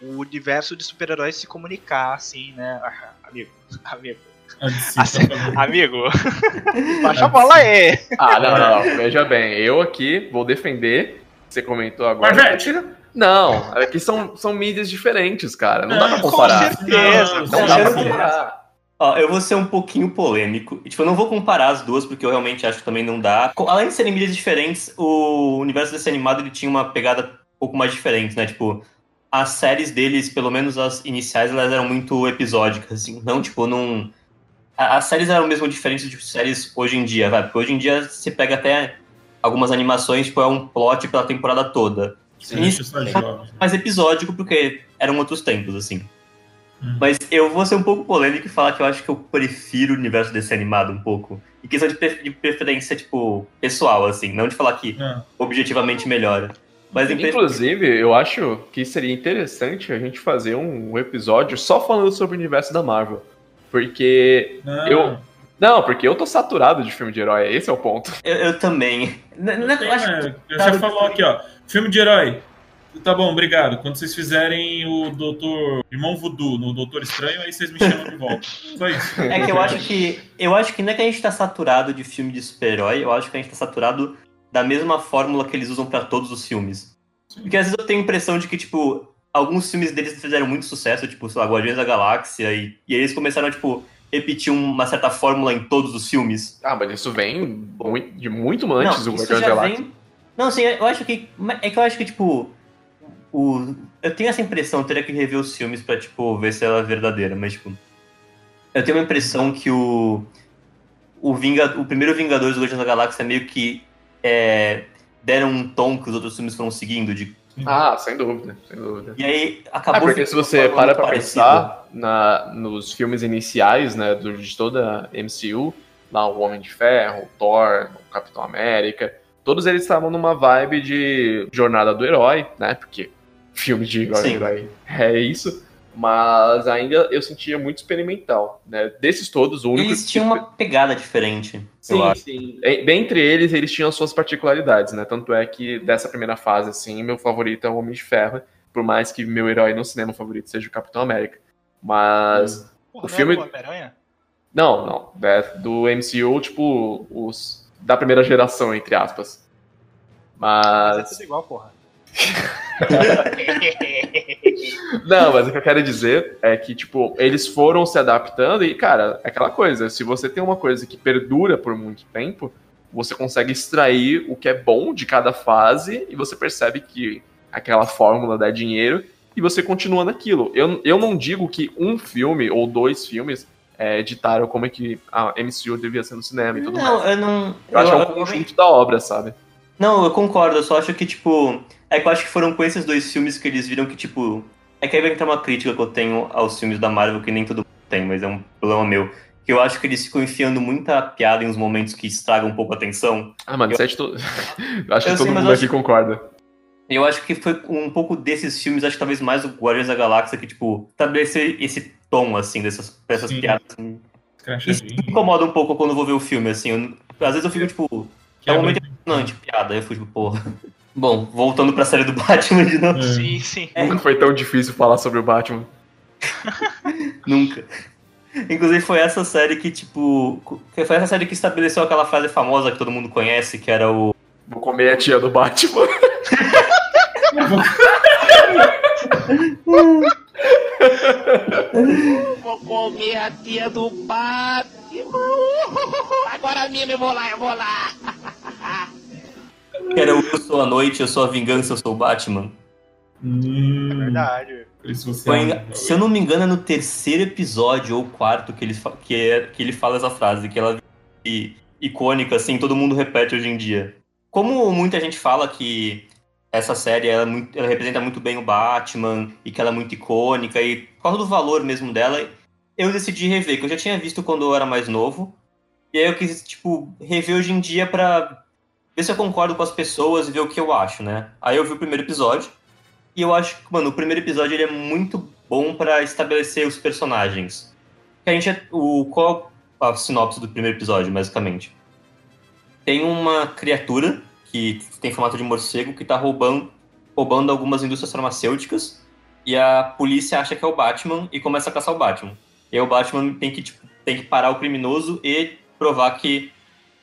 Speaker 3: o universo de super-heróis se comunicar, assim, né, Ah, [LAUGHS] amigo, amigo,
Speaker 1: DC
Speaker 3: Assim, amigo, [LAUGHS] baixa a bola aí.
Speaker 2: Ah, não, não, não. Veja bem, eu aqui vou defender. Você comentou agora.
Speaker 1: Marvete!
Speaker 2: Não, aqui são, são mídias diferentes, cara. Não dá pra
Speaker 1: com
Speaker 2: comparar.
Speaker 3: certeza,
Speaker 1: Não,
Speaker 3: com
Speaker 2: Não dá pra
Speaker 4: certeza.
Speaker 2: comparar.
Speaker 4: Ó, eu vou ser um pouquinho polêmico. Tipo, eu não vou comparar as duas, porque eu realmente acho que também não dá. Além de serem mídias diferentes, o universo desse animado ele tinha uma pegada um pouco mais diferente, né? Tipo, as séries deles, pelo menos as iniciais, elas eram muito episódicas, assim. Não, tipo, não. As séries eram mesmo diferentes de séries hoje em dia, vai. Porque hoje em dia você pega até algumas animações, tipo, é um plot pela temporada toda.
Speaker 1: Sim, isso só jovem.
Speaker 4: mais episódico, porque eram outros tempos, assim.
Speaker 1: Hum.
Speaker 4: Mas eu vou ser um pouco polêmico e falar que eu acho que eu prefiro o universo desse animado um pouco. Em questão de, pre- de preferência, tipo, pessoal, assim. Não de falar que
Speaker 1: Ah,
Speaker 4: objetivamente melhora. Mas
Speaker 2: Inclusive, eu acho que seria interessante a gente fazer um episódio só falando sobre o universo da Marvel. Porque.
Speaker 1: não.
Speaker 2: Eu- Não, porque eu tô saturado de filme de herói, esse é o ponto.
Speaker 4: eu, eu também. N- n-
Speaker 1: Tem,
Speaker 4: eu acho
Speaker 1: né?
Speaker 4: que-
Speaker 1: Eu já falou aqui, ó. Filme de herói. Tá bom, obrigado. Quando vocês fizerem o Doutor Irmão Voodoo no Doutor Estranho, aí vocês me chamam de volta. Só isso.
Speaker 4: É que eu acho que. Eu acho que não é que a gente tá saturado de filme de super-herói, eu acho que a gente tá saturado da mesma fórmula que eles usam pra todos os filmes. Porque às vezes eu tenho a impressão de que, tipo, alguns filmes deles fizeram muito sucesso, tipo, sei lá, Guardiões da Galáxia, e, e eles começaram a, tipo, repetir uma certa fórmula em todos os filmes.
Speaker 2: Ah, mas isso vem de muito antes do
Speaker 4: isso
Speaker 2: Guardiões da Galáxia.
Speaker 4: vem- Não, assim, eu acho que. É que eu acho que, tipo. O... Eu tenho essa impressão, eu teria que rever os filmes pra, tipo, ver se ela é verdadeira, mas, tipo. Eu tenho a impressão que o. O, Vinga... o primeiro Vingadores do Guardiões da Galáxia meio que. é, deram um tom que os outros filmes foram seguindo. De...
Speaker 2: Ah, sem dúvida, sem dúvida.
Speaker 4: E aí
Speaker 2: Ah,
Speaker 4: acabou.
Speaker 2: porque se você
Speaker 4: uma
Speaker 2: para pra pensar na, nos filmes iniciais, né, do- de toda a MCU, lá o Homem de Ferro, o Thor, o Capitão América, todos eles estavam numa vibe de jornada do herói, né, porque filme de herói é isso, mas ainda eu sentia muito experimental, né, desses todos, o único...
Speaker 4: Eles tinham uma pegada diferente. eu
Speaker 2: Sim,
Speaker 4: acho.
Speaker 2: sim. Dentre eles, eles tinham suas particularidades, né? Tanto é que dessa primeira fase, assim, meu favorito é o Homem de Ferro, por mais que meu herói no cinema favorito seja o Capitão América. Mas.
Speaker 3: Porra,
Speaker 2: O
Speaker 3: não
Speaker 2: filme-
Speaker 3: era o Homem-Aranha?
Speaker 2: Não, não. É do MCU, tipo, os. Da primeira geração, entre aspas.
Speaker 3: Mas é
Speaker 2: Mas.
Speaker 3: tudo igual, porra.
Speaker 2: Não, mas o que eu quero dizer é que, tipo, eles foram se adaptando e, cara, é aquela coisa, se você tem uma coisa que perdura por muito tempo, você consegue extrair o que é bom de cada fase e você percebe que aquela fórmula dá dinheiro e você continua naquilo. Eu, eu não digo que um filme ou dois filmes é, ditaram como é que a MCU devia ser no cinema e tudo mais.
Speaker 4: Não, eu não.
Speaker 2: Eu acho que é um
Speaker 4: eu-
Speaker 2: conjunto da obra, sabe?
Speaker 4: Não, eu concordo, eu só acho que, tipo. É que eu acho que foram com esses dois filmes que eles viram que, tipo. É que aí vai entrar uma crítica que eu tenho aos filmes da Marvel, que nem todo mundo tem, mas é um problema meu. Que eu acho que eles ficam enfiando muita piada em uns momentos que estragam um pouco a atenção.
Speaker 2: Ah, mano,
Speaker 4: Eu-
Speaker 2: isso é de to... [LAUGHS] acho que
Speaker 4: sei,
Speaker 2: todo
Speaker 4: mas
Speaker 2: mundo aqui
Speaker 4: acho-
Speaker 2: concorda.
Speaker 4: Eu acho que foi um pouco desses filmes, acho que talvez mais o Guardiões da Galáxia, que, tipo, estabelecer esse tom, assim, dessas, dessas
Speaker 1: Sim.
Speaker 4: piadas. Assim. Isso me incomoda um pouco quando eu vou ver o filme, assim. eu- às vezes eu fico, tipo,
Speaker 1: Que
Speaker 4: é um
Speaker 1: é
Speaker 4: momento emocionante, piada. Aí eu fico, tipo, porra. Bom, voltando pra série do [LAUGHS] Batman de novo.
Speaker 1: É.
Speaker 3: Sim, sim.
Speaker 2: Nunca foi tão difícil falar sobre o Batman. [LAUGHS]
Speaker 4: Nunca. Inclusive foi essa série que, tipo. que Foi essa série que estabeleceu aquela frase famosa que todo mundo conhece, que era o.
Speaker 2: Vou comer a tia do Batman. [LAUGHS]
Speaker 6: Vou comer a tia do Batman. Agora mesmo eu vou lá, eu vou lá.
Speaker 4: Era o Eu sou a noite, eu sou a vingança, eu sou o Batman.
Speaker 1: Hum,
Speaker 3: Verdade.
Speaker 1: isso você
Speaker 4: Foi
Speaker 1: é
Speaker 4: se eu não me engano, é no terceiro episódio ou quarto que ele, que, é, que ele fala essa frase, que ela é icônica, assim, todo mundo repete hoje em dia. Como muita gente fala que essa série ela, é muito- ela representa muito bem o Batman e que ela é muito icônica e por causa do valor mesmo dela, eu decidi rever, que eu já tinha visto quando eu era mais novo. E aí eu quis, tipo, rever hoje em dia pra ver se eu concordo com as pessoas e ver o que eu acho, né? Aí eu vi o primeiro episódio. E eu acho que, mano, o primeiro episódio ele é muito bom pra estabelecer os personagens. Que a gente é, o qual a sinopse do primeiro episódio, basicamente? Tem uma criatura que tem formato de morcego que tá roubando, roubando algumas indústrias farmacêuticas e a polícia acha que é o Batman e começa a caçar o Batman. E aí o Batman tem que, tipo, tem que parar o criminoso e provar que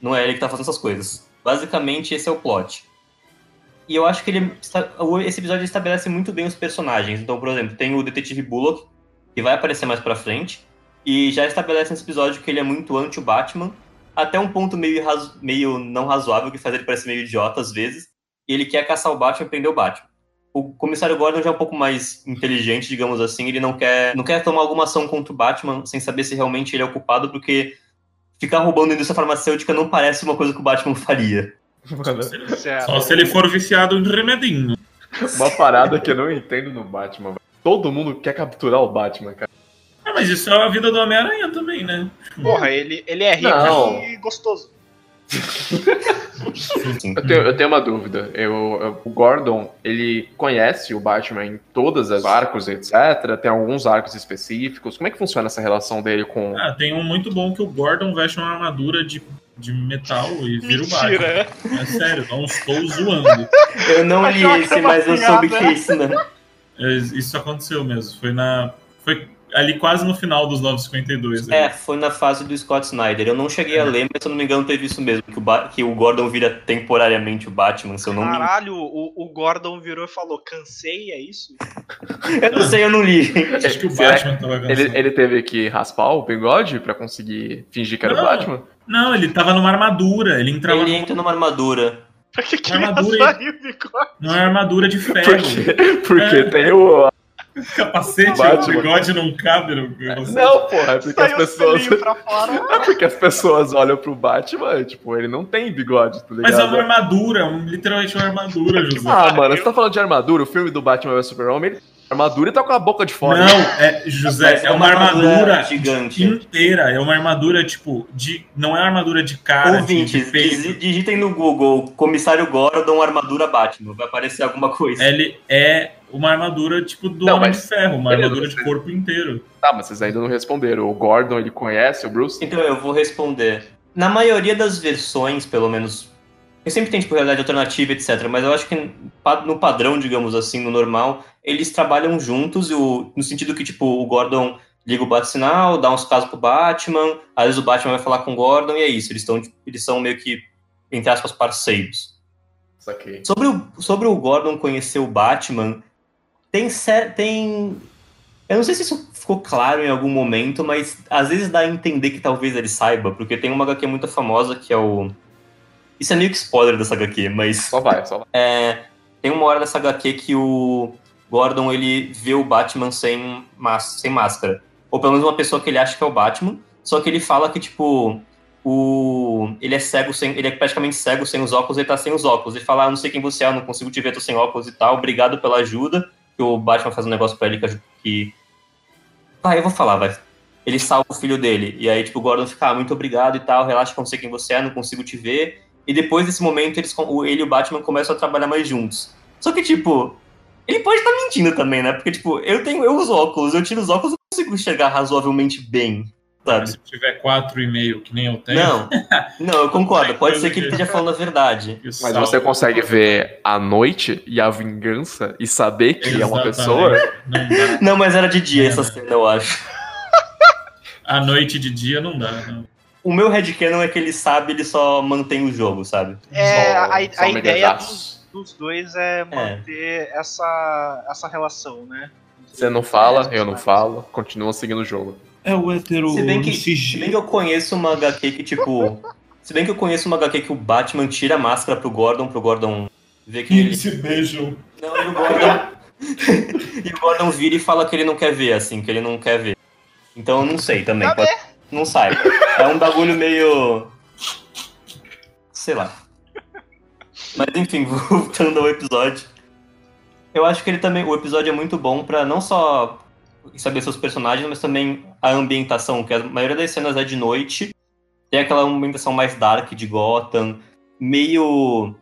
Speaker 4: não é ele que tá fazendo essas coisas. Basicamente, esse é o plot. E eu acho que ele esse episódio estabelece muito bem os personagens. Então, por exemplo, tem o detetive Bullock, que vai aparecer mais pra frente, e já estabelece nesse episódio que ele é muito anti o Batman, até um ponto meio, meio não razoável, que faz ele parecer meio idiota às vezes, e ele quer caçar o Batman e prender o Batman. O comissário Gordon já é um pouco mais inteligente, digamos assim, ele não quer, não quer tomar alguma ação contra o Batman sem saber se realmente ele é o culpado, porque ficar roubando a indústria farmacêutica não parece uma coisa que o Batman faria.
Speaker 2: Mano.
Speaker 1: Só se ele for viciado em remedinho.
Speaker 2: uma parada que eu não entendo no Batman. velho. Todo mundo quer capturar o Batman, cara.
Speaker 1: Ah, mas isso é a vida do Homem-Aranha também, né?
Speaker 3: Porra, ele, ele é rico
Speaker 2: Não.
Speaker 3: e gostoso.
Speaker 2: Eu tenho, eu tenho uma dúvida. Eu, eu- o Gordon, ele conhece o Batman em todas as arcos, etc. Tem alguns arcos específicos. Como é que funciona essa relação dele com.
Speaker 1: Ah, tem um muito bom que o Gordon veste uma armadura de, de metal e vira o Batman. É sério, não estou zoando. [LAUGHS]
Speaker 4: Eu não li esse, mas eu soube que é isso, né?
Speaker 1: Isso aconteceu mesmo. Foi na. Foi ali quase no final dos 952.
Speaker 4: É,
Speaker 1: ali.
Speaker 4: foi na fase do Scott Snyder. Eu não cheguei a ler, mas se eu não me engano teve isso mesmo, que o, Ba- que o Gordon vira temporariamente o Batman, se eu não me engano.
Speaker 3: Caralho, o, o Gordon virou e falou: cansei, é isso? [LAUGHS]
Speaker 4: Eu não sei, eu não li.
Speaker 1: Acho que o
Speaker 2: Será
Speaker 1: Batman tava cansado.
Speaker 2: Ele, ele teve que raspar o bigode pra conseguir fingir que era
Speaker 1: Não.
Speaker 2: o Batman?
Speaker 1: Não, ele tava numa armadura. Ele entrava
Speaker 4: Ele
Speaker 1: numa
Speaker 4: entra numa armadura.
Speaker 3: Pra que que
Speaker 1: Armadura
Speaker 3: ia
Speaker 1: e-
Speaker 3: sair o bigode?
Speaker 1: numa armadura de ferro.
Speaker 2: Porque, porque
Speaker 1: É.
Speaker 2: tem o.
Speaker 1: Capacete,
Speaker 2: Batman.
Speaker 1: o bigode não cabe no capacete.
Speaker 2: Não, porra, é porque as
Speaker 3: Saiu o
Speaker 2: pessoas. [LAUGHS] É porque as pessoas olham pro Batman, tipo, ele não tem bigode, tá ligado?
Speaker 1: Mas é uma armadura, um- literalmente uma armadura, José.
Speaker 2: Ah, mano, você tá falando de armadura? O filme do Batman vs Super-Homem, ele armadura e tá com a boca de fora.
Speaker 1: Não, é, José, é uma armadura
Speaker 4: gigante.
Speaker 1: inteira. É uma armadura, tipo, de. Não é uma armadura de cara, de, de
Speaker 4: Ouvintes,
Speaker 1: peito.
Speaker 4: digi- digitem no Google Comissário Gordon armadura Batman. Vai aparecer alguma coisa.
Speaker 1: Ele é uma armadura, tipo, do
Speaker 2: Não,
Speaker 1: Homem
Speaker 2: mas-
Speaker 1: de Ferro, uma
Speaker 2: Beleza,
Speaker 1: armadura de
Speaker 2: mas-
Speaker 1: corpo inteiro.
Speaker 2: Tá, mas vocês ainda não responderam. O Gordon, ele conhece o Bruce?
Speaker 4: Então eu vou responder. Na maioria das versões, pelo menos. Eu sempre tem, tipo, realidade alternativa, etc. Mas eu acho que no padrão, digamos assim, no normal, eles trabalham juntos, o- no sentido que, tipo, o Gordon liga o bate-sinal, dá uns casos pro Batman, às vezes o Batman vai falar com o Gordon, e é isso. Eles, tão, eles são meio que, entre aspas, parceiros.
Speaker 2: Saquei.
Speaker 4: Sobre o, sobre o Gordon conhecer o Batman, tem, tem. Eu não sei se isso ficou claro em algum momento, mas às vezes dá a entender que talvez ele saiba, porque tem uma HQ muito famosa que é o. Isso é meio que spoiler dessa HQ, mas
Speaker 2: Só vai, só vai.
Speaker 4: é, tem uma hora dessa HQ que o Gordon ele vê o Batman sem, sem máscara. Ou pelo menos uma pessoa que ele acha que é o Batman, só que ele fala que, tipo, o ele é cego sem. Ele é praticamente cego sem os óculos, ele tá sem os óculos. Ele fala, ah, não sei quem você é, eu não consigo te ver, tô sem óculos e tal, obrigado pela ajuda. Que o Batman faz um negócio pra ele que. Ah, eu vou falar, vai. Ele salva o filho dele. E aí, tipo, o Gordon fica, ah, muito obrigado e tal, relaxa que eu não sei quem você é, não consigo te ver. E depois desse momento, eles, o- ele e o Batman começam a trabalhar mais juntos. Só que, tipo, ele pode estar mentindo também, né? Porque, tipo, eu tenho, eu uso óculos, eu tiro os óculos e consigo enxergar razoavelmente bem, sabe?
Speaker 1: Se tiver 4,5, que nem eu tenho.
Speaker 4: Não, [LAUGHS] não, eu concordo. Pode ser que ele esteja falando a verdade.
Speaker 2: Mas você consegue ver a noite e a vingança e saber que é uma
Speaker 1: Exatamente.
Speaker 2: pessoa.
Speaker 1: Não.
Speaker 4: Não, mas era de dia
Speaker 1: É,
Speaker 4: essa cena, eu acho.
Speaker 1: À noite e de dia não dá. Não.
Speaker 4: O meu headcanon é que ele sabe, ele só mantém o jogo, sabe?
Speaker 3: É,
Speaker 2: Só-
Speaker 3: a,
Speaker 2: só
Speaker 3: a ideia dos, dos dois é manter essa, essa relação, né?
Speaker 2: Você não fala, eu não falo, continua seguindo o jogo.
Speaker 5: É o hétero
Speaker 4: Se bem, que, se bem que eu conheço uma HQ que, tipo. se bem que eu conheço uma HQ [LAUGHS] que o Batman tira a máscara pro Gordon, pro Gordon ver que ele.
Speaker 1: se beijam.
Speaker 4: Não, e o Gordon. [LAUGHS] e o Gordon vira e fala que ele não quer ver, assim, que ele não quer ver. Então eu não sei também.
Speaker 3: Tá
Speaker 4: pode- Não sai. É um bagulho meio. Sei lá. Mas enfim, [LAUGHS] voltando ao episódio. Eu acho que ele também. O episódio é muito bom pra não só saber seus personagens, mas também a ambientação, que a maioria das cenas é de noite. Tem aquela ambientação mais dark de Gotham, meio.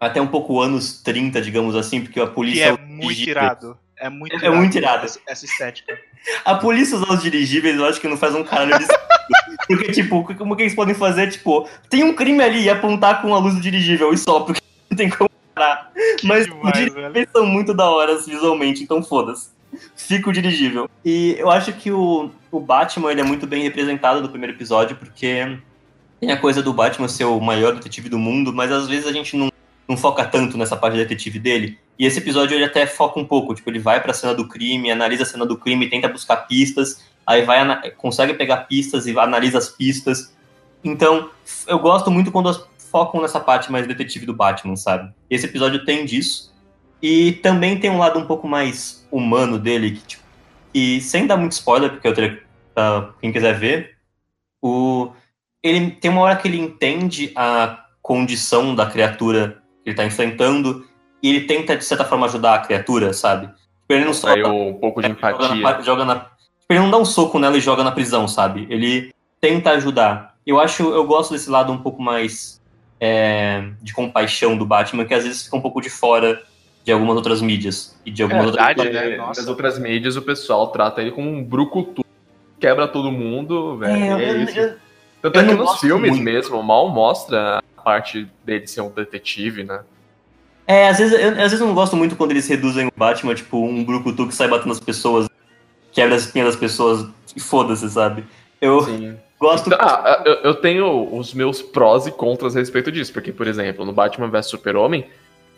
Speaker 4: até um pouco anos 30, digamos assim, porque a
Speaker 3: Que
Speaker 4: polícia.
Speaker 3: é
Speaker 4: usa
Speaker 3: muito irado. É muito
Speaker 4: É
Speaker 3: irado.
Speaker 4: muito irado.
Speaker 3: Essa, essa estética. [LAUGHS]
Speaker 4: A polícia usar os dirigíveis, eu acho que não faz um caralho de. [LAUGHS] Porque, tipo, como que eles podem fazer? Tipo, tem um crime ali e apontar com a luz do dirigível e só, porque [LAUGHS] não tem como parar. Mas
Speaker 3: demais,
Speaker 4: os dirigíveis são muito da hora visualmente, então foda-se. Fica o dirigível. E eu acho que o, o Batman ele é muito bem representado no primeiro episódio, porque tem a coisa do Batman ser o maior detetive do mundo, mas às vezes a gente não, não foca tanto nessa parte detetive dele. E esse episódio ele até foca um pouco, tipo, ele vai pra cena do crime, analisa a cena do crime, tenta buscar pistas, aí vai consegue pegar pistas e analisa as pistas. Então, eu gosto muito quando as focam nessa parte mais detetive do Batman, sabe? Esse episódio tem disso. E também tem um lado um pouco mais humano dele, que, tipo, e sem dar muito spoiler, porque eu teria, quem quiser ver, o ele tem uma hora que ele entende a condição da criatura ele tá enfrentando e ele tenta, de certa forma, ajudar a criatura, sabe? Tipo, Ele não só
Speaker 2: Saiu um pouco de
Speaker 4: é, joga na,
Speaker 2: empatia.
Speaker 4: joga na- tipo, ele não dá um soco nela e joga na prisão, sabe? Ele tenta ajudar. Eu acho, eu gosto desse lado um pouco mais é, de compaixão do Batman, que às vezes fica um pouco de fora de algumas outras mídias e de
Speaker 2: É
Speaker 4: algumas outras
Speaker 2: verdade, né?
Speaker 3: Nossa.
Speaker 2: Nas outras mídias o pessoal trata ele como um brucutu. Quebra todo mundo, velho.
Speaker 4: É, eu-
Speaker 2: é
Speaker 4: eu-
Speaker 2: isso.
Speaker 4: eu-
Speaker 2: Tanto
Speaker 4: eu
Speaker 2: é que nos filmes
Speaker 4: muito.
Speaker 2: mesmo, mal mostra parte dele ser um detetive, né?
Speaker 4: É, às vezes, eu, às vezes eu não gosto muito quando eles reduzem o Batman, tipo, um brucutu que sai batendo nas pessoas, quebra as espinhas das pessoas e foda-se, sabe? Eu
Speaker 2: Sim.
Speaker 4: gosto.
Speaker 2: Então, ah, eu, eu tenho os meus prós e contras a respeito disso, porque, por exemplo, no Batman vs Super-Homem,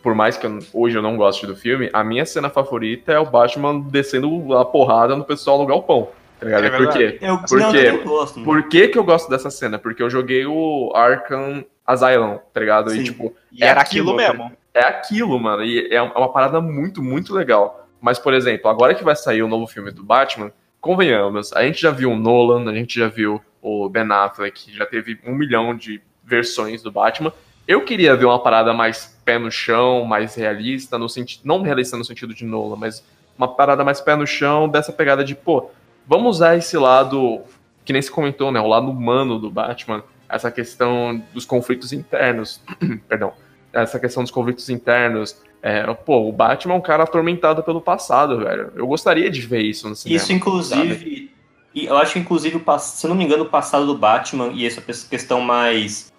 Speaker 2: por mais que eu- hoje eu não goste do filme, a minha cena favorita é o Batman descendo a porrada no pessoal no galpão. Tá ligado?
Speaker 3: É
Speaker 2: por quê?
Speaker 4: eu,
Speaker 2: por
Speaker 4: não,
Speaker 2: quê?
Speaker 4: eu gosto. mano.
Speaker 2: Por que, que eu gosto dessa cena? Porque eu joguei o Arkham Asylum, tá ligado?
Speaker 4: Sim.
Speaker 2: E, tipo,
Speaker 3: E
Speaker 2: É
Speaker 3: era
Speaker 2: aquilo,
Speaker 3: aquilo mesmo.
Speaker 2: é aquilo, mano. E é uma parada muito, muito legal. Mas, por exemplo, agora que vai sair o novo filme do Batman, convenhamos, a gente já viu o Nolan, a gente já viu o Ben Affleck, já teve um milhão de versões do Batman. Eu queria ver uma parada mais pé no chão, mais realista, no sentido. Não realista no sentido de Nolan, mas uma parada mais pé no chão, dessa pegada de, pô, vamos usar esse lado, que nem se comentou, né? O lado humano do Batman, essa questão dos conflitos internos. [CLEARS THROAT] Perdão. Essa questão dos conflitos internos. É, pô, o Batman é um cara atormentado pelo passado, velho. Eu gostaria de ver isso no cinema.
Speaker 4: Isso, inclusive. E eu acho que, inclusive, se eu não me engano, o passado do Batman e essa questão mais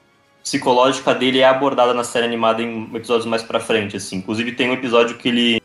Speaker 4: psicológica dele é abordada na série animada em episódios mais pra frente, assim. Inclusive, tem um episódio que ele.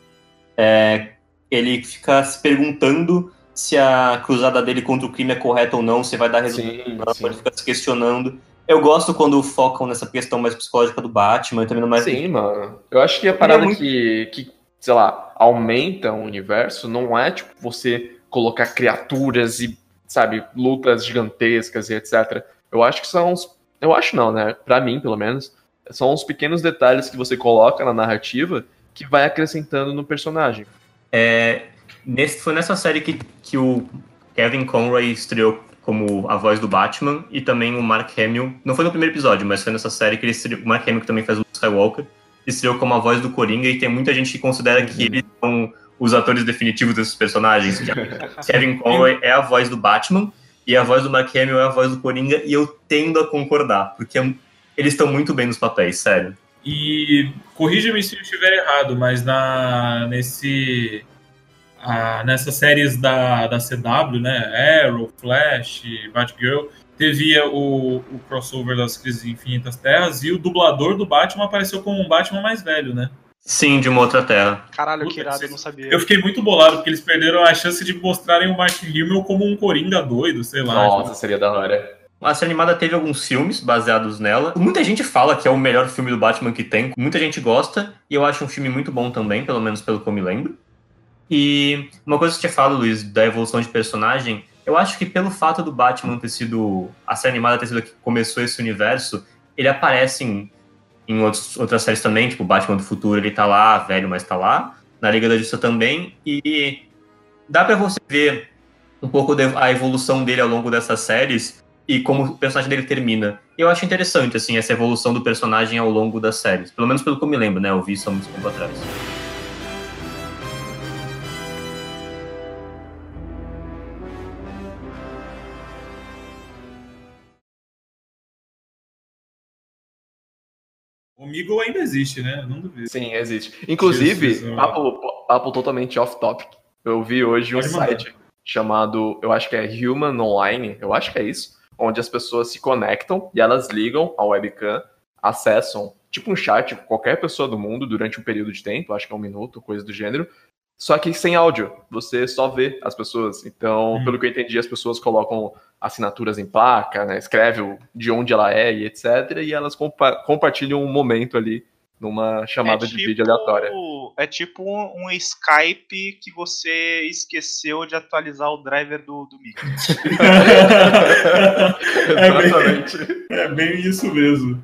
Speaker 4: é, ele fica se perguntando se a cruzada dele contra o crime é correta ou não, se vai dar resultado
Speaker 2: Sim,
Speaker 4: ou não,
Speaker 2: sim.
Speaker 4: ele fica se questionando. Eu gosto quando focam nessa questão mais psicológica do Batman, também mais.
Speaker 2: Sim, mano. Eu acho que a
Speaker 4: é
Speaker 2: parada
Speaker 4: muito-
Speaker 2: que, que, sei lá, aumenta o universo não é, tipo, você colocar criaturas e, sabe, lutas gigantescas e etc. Eu acho que são uns. Eu acho não, né? Pra mim, pelo menos. São uns pequenos detalhes que você coloca na narrativa que vai acrescentando no personagem.
Speaker 4: É, nesse, foi nessa série que, que o Kevin Conroy estreou como a voz do Batman e também o Mark Hamill. Não foi no primeiro episódio, mas foi nessa série que ele estreou, o Mark Hamill, que também faz o Skywalker, estreou como a voz do Coringa e tem muita gente que considera que eles são os atores definitivos desses personagens. [LAUGHS] Kevin Conroy é a voz do Batman e a voz do Mark Hamill é a voz do Coringa e eu tendo a concordar, porque eles estão muito bem nos papéis, sério.
Speaker 1: E corrija-me se eu estiver errado, mas na, nesse, ah, nessas séries da, da CW, né? Arrow, Flash, Batgirl, teve o, o crossover das Crises Infinitas Terras e o dublador do Batman apareceu como um Batman mais velho, né?
Speaker 4: Sim, de uma outra terra.
Speaker 3: Caralho,
Speaker 1: Puta,
Speaker 3: que irado, eu não sabia.
Speaker 1: Eu fiquei muito bolado porque eles perderam a chance de mostrarem o Mark Hamill como um Coringa doido, sei lá.
Speaker 2: Nossa, seria da hora.
Speaker 4: A série animada teve alguns filmes baseados nela. Muita gente fala que é o melhor filme do Batman que tem. Muita gente gosta. E eu acho um filme muito bom também, pelo menos pelo que eu me lembro. E uma coisa que você fala, Luiz, da evolução de personagem, eu acho que pelo fato do Batman ter sido. A série animada ter sido que começou esse universo, ele aparece em, em outros, outras séries também, tipo Batman do Futuro, ele tá lá, velho, mas tá lá. Na Liga da Justiça também. E dá pra você ver um pouco da a evolução dele ao longo dessas séries e como o personagem dele termina. Eu acho interessante, assim, essa evolução do personagem ao longo das séries. Pelo menos pelo que eu me lembro, né? Eu vi isso há muito tempo atrás.
Speaker 1: O Meagle ainda existe, né? Não duvido.
Speaker 2: Sim, existe. Inclusive,
Speaker 1: Jesus,
Speaker 2: papo, papo totalmente off-topic. Eu vi hoje um
Speaker 1: mandar.
Speaker 2: site chamado, eu acho que é Human Online, eu acho que é isso, onde as pessoas se conectam e elas ligam ao webcam, acessam tipo um chat com qualquer pessoa do mundo durante um período de tempo, acho que é um minuto, coisa do gênero, só que sem áudio, você só vê as pessoas. Então,
Speaker 1: Hum.
Speaker 2: pelo que eu entendi, as pessoas colocam assinaturas em placa, né, escreve o- de onde ela é e etc, e elas compa- compartilham um momento ali numa chamada de vídeo aleatória.
Speaker 3: É tipo um, um Skype que você esqueceu de atualizar o driver do, do Mickey. [LAUGHS] [LAUGHS]
Speaker 1: é, bem,
Speaker 2: Exatamente.
Speaker 1: é bem isso mesmo.